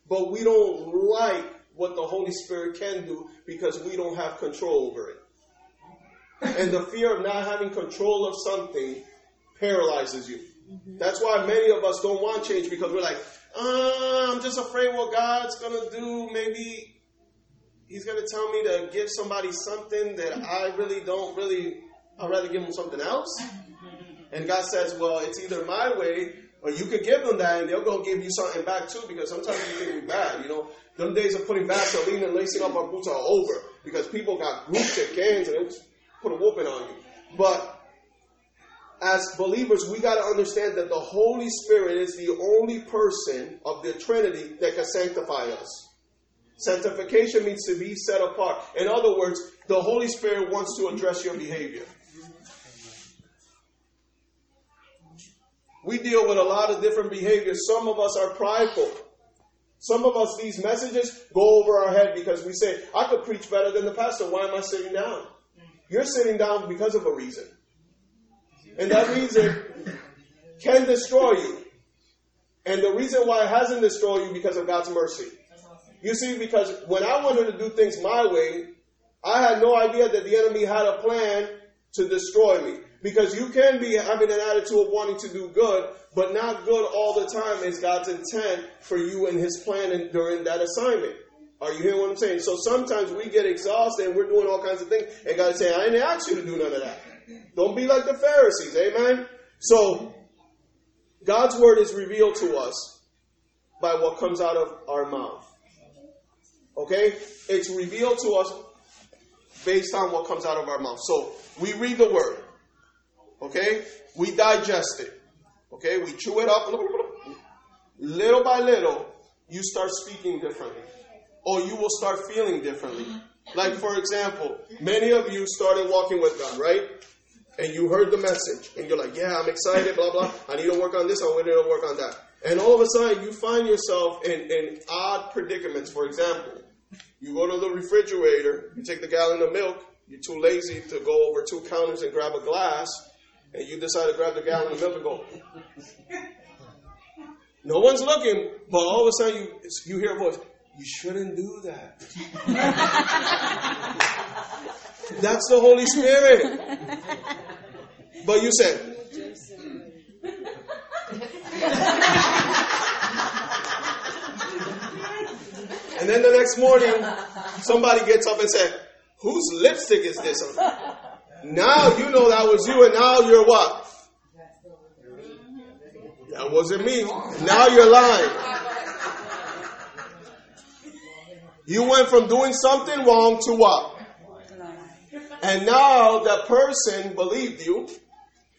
but we don't like what the Holy Spirit can do because we don't have control over it. And the fear of not having control of something paralyzes you. That's why many of us don't want change because we're like, uh, I'm just afraid what God's going to do. Maybe He's going to tell me to give somebody something that I really don't really, I'd rather give them something else. And God says, well, it's either my way or you could give them that and they're going to give you something back too because sometimes you think we bad, you know. Them days of putting Vaseline and lacing up our boots are over because people got groups and gangs and just put a whooping on you. But as believers, we got to understand that the Holy Spirit is the only person of the Trinity that can sanctify us. Sanctification means to be set apart. In other words, the Holy Spirit wants to address your behavior. We deal with a lot of different behaviors. Some of us are prideful. Some of us, these messages go over our head because we say, I could preach better than the pastor. Why am I sitting down? You're sitting down because of a reason. And that reason can destroy you. And the reason why it hasn't destroyed you because of God's mercy. You see, because when I wanted to do things my way, I had no idea that the enemy had a plan to destroy me. Because you can be having an attitude of wanting to do good, but not good all the time is God's intent for you and His plan in, during that assignment. Are you hearing what I'm saying? So sometimes we get exhausted and we're doing all kinds of things, and God is saying, I didn't ask you to do none of that. Don't be like the Pharisees, amen? So, God's word is revealed to us by what comes out of our mouth. Okay? It's revealed to us based on what comes out of our mouth. So, we read the word. Okay? We digest it. Okay, we chew it up. Little by little, you start speaking differently, or you will start feeling differently. Mm-hmm. Like, for example, many of you started walking with God, right? And you heard the message, and you're like, Yeah, I'm excited, blah, blah. I need to work on this, I need to work on that. And all of a sudden, you find yourself in, in odd predicaments. For example, you go to the refrigerator, you take the gallon of milk, you're too lazy to go over two counters and grab a glass, and you decide to grab the gallon of milk and go. No one's looking, but all of a sudden you, you hear a voice. You shouldn't do that. That's the Holy Spirit. But you said, and then the next morning, somebody gets up and said, Whose lipstick is this? Now you know that was you, and now you're what? That wasn't me. Now you're lying. You went from doing something wrong to what? And now that person believed you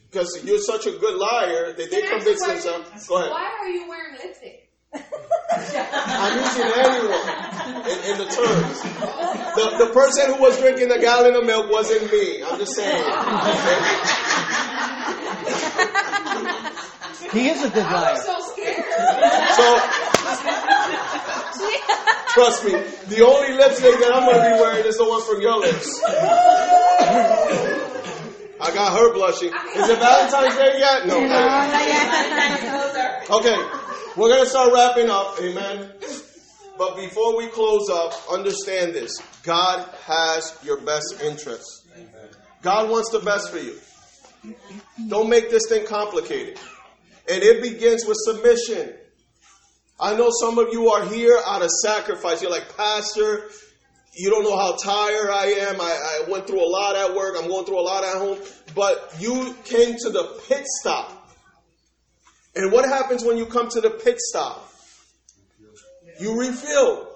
because you're such a good liar that they Can convinced a themselves. Go ahead. Why are you wearing lipstick? I'm using anyone in, in the terms. The, the person who was drinking the gallon of milk wasn't me. I'm just saying. He is a good I'm liar. so scared. So, trust me, the only lipstick that I'm going to be wearing is the one from your lips. I got her blushing. Is it Valentine's Day yet? No. Okay, we're going to start wrapping up. Amen. But before we close up, understand this God has your best interest. God wants the best for you. Don't make this thing complicated. And it begins with submission. I know some of you are here out of sacrifice. You're like, Pastor, you don't know how tired I am. I, I went through a lot at work. I'm going through a lot at home. But you came to the pit stop. And what happens when you come to the pit stop? You refill.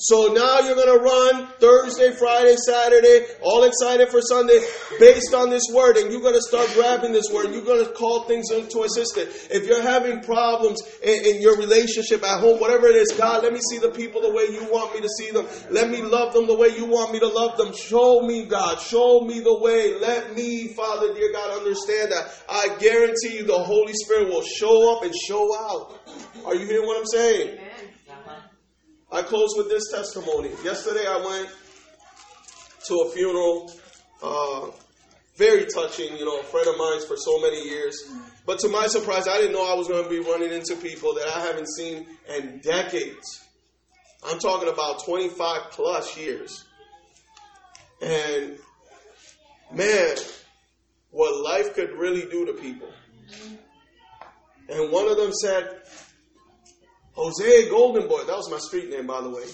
So now you're going to run Thursday, Friday, Saturday, all excited for Sunday based on this word. And you're going to start grabbing this word. You're going to call things into existence. If you're having problems in, in your relationship at home, whatever it is, God, let me see the people the way you want me to see them. Let me love them the way you want me to love them. Show me, God. Show me the way. Let me, Father, dear God, understand that. I guarantee you the Holy Spirit will show up and show out. Are you hearing what I'm saying? I close with this testimony. Yesterday I went to a funeral, uh, very touching, you know, a friend of mine's for so many years. But to my surprise, I didn't know I was going to be running into people that I haven't seen in decades. I'm talking about 25 plus years. And man, what life could really do to people. And one of them said, Jose Golden Boy, that was my street name, by the way.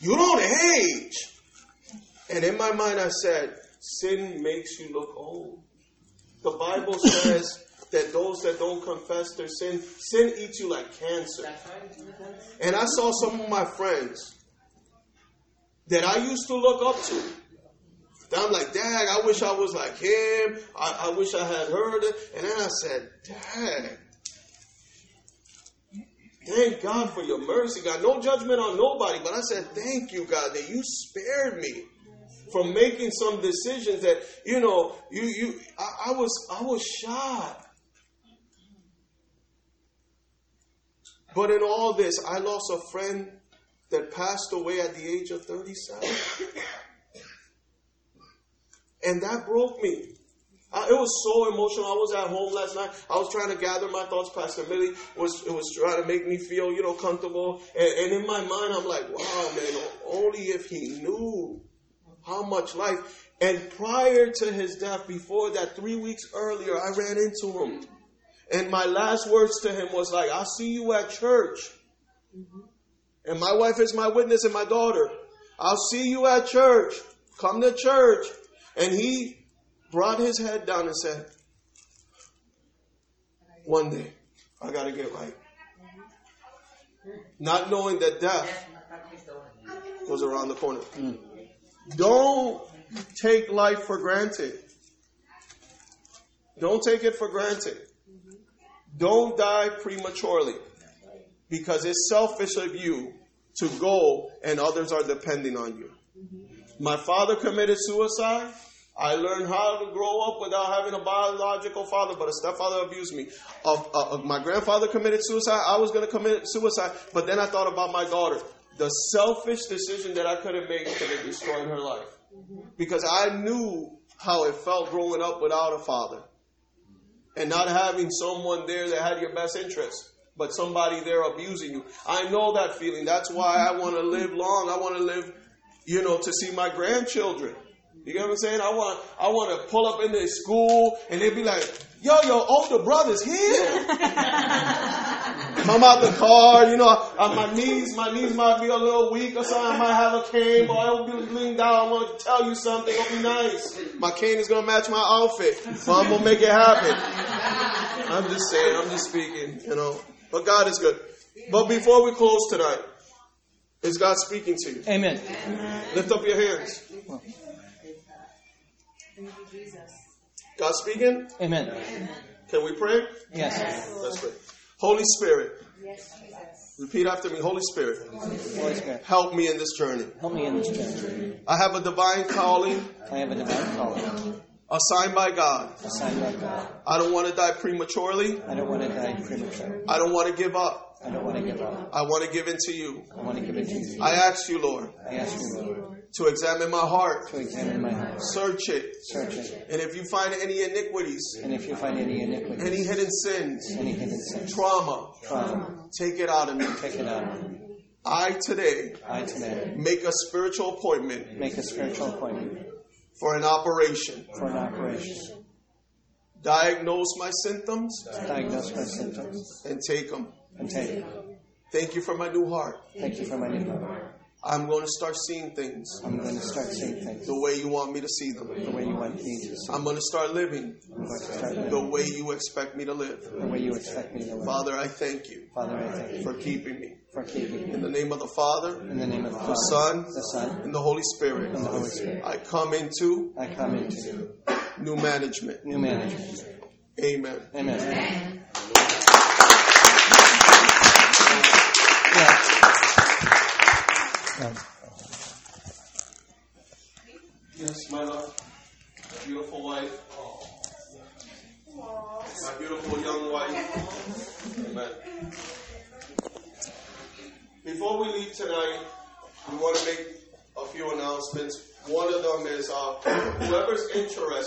You don't age. And in my mind, I said, Sin makes you look old. The Bible says that those that don't confess their sin, sin eats you like cancer. And I saw some of my friends that I used to look up to. That I'm like, Dad, I wish I was like him. I, I wish I had heard it. And then I said, Dad, Thank God for your mercy, God. No judgment on nobody, but I said, Thank you, God, that you spared me from making some decisions that, you know, you you I, I was I was shocked. But in all this, I lost a friend that passed away at the age of 37. And that broke me. I, it was so emotional. I was at home last night. I was trying to gather my thoughts. Pastor Millie was was trying to make me feel, you know, comfortable. And, and in my mind, I'm like, wow, man, only if he knew how much life. And prior to his death, before that, three weeks earlier, I ran into him. And my last words to him was like, I'll see you at church. And my wife is my witness and my daughter. I'll see you at church. Come to church. And he brought his head down and said, One day, I got to get right. Not knowing that death was around the corner. Mm. Don't take life for granted. Don't take it for granted. Don't die prematurely because it's selfish of you to go and others are depending on you. My father committed suicide. I learned how to grow up without having a biological father, but a stepfather abused me. Uh, uh, uh, my grandfather committed suicide. I was going to commit suicide, but then I thought about my daughter. The selfish decision that I could have made could have destroyed her life. Because I knew how it felt growing up without a father and not having someone there that had your best interest, but somebody there abusing you. I know that feeling. That's why I want to live long. I want to live, you know, to see my grandchildren. You get what I'm saying? I want, I want to pull up in their school and they'd be like, "Yo, your older brother's here." Come out the car, you know. Uh, my knees, my knees might be a little weak or something. I might have a cane, but I will be leaned down. I want to tell you something. It'll be nice. My cane is gonna match my outfit, but I'm gonna make it happen. I'm just saying. I'm just speaking, you know. But God is good. But before we close tonight, is God speaking to you? Amen. Lift up your hands. God speaking? Amen. Can we pray? Yes. Let's pray. Holy Spirit. Yes, Repeat after me. Holy Spirit, Holy Spirit, help me in this journey. help me in this journey. I have a divine calling I have a divine calling assigned by God. assigned by God. I don't want to die prematurely. I don't want to die prematurely. I don't want to give up. I don't want to give up. I want to give in to you. I want to give it to you. I ask you, Lord, I ask you, Lord, to examine my heart, to examine my heart, search it, search it, and if you find any iniquities, and if you find any iniquity, any hidden sins, any hidden sin, trauma, trauma, take it out of me. take it out of me. I today I today make a spiritual appointment make a spiritual appointment for an operation. for an operation. Diagnose my symptoms Diagnose my symptoms and take them. and take it. Thank you for my new heart. Thank you for my new heart. I'm going to start seeing things I'm going to start seeing things the way you want me to see them. the way you want me to see. I'm going to start living to start the way you expect me to live. the way you expect me to live. Father, I thank you Father, I thank you for keeping me. for keeping me. In the name of the Father, In the name of the the Father, Son, the Son, and the Holy Spirit, and the Holy Spirit, I come into I come into new management. new management. Amen. Amen. Yes, my love. My beautiful wife. My beautiful young wife. Amen. Before we leave tonight, we want to make a few announcements. One of them is uh, whoever's interested.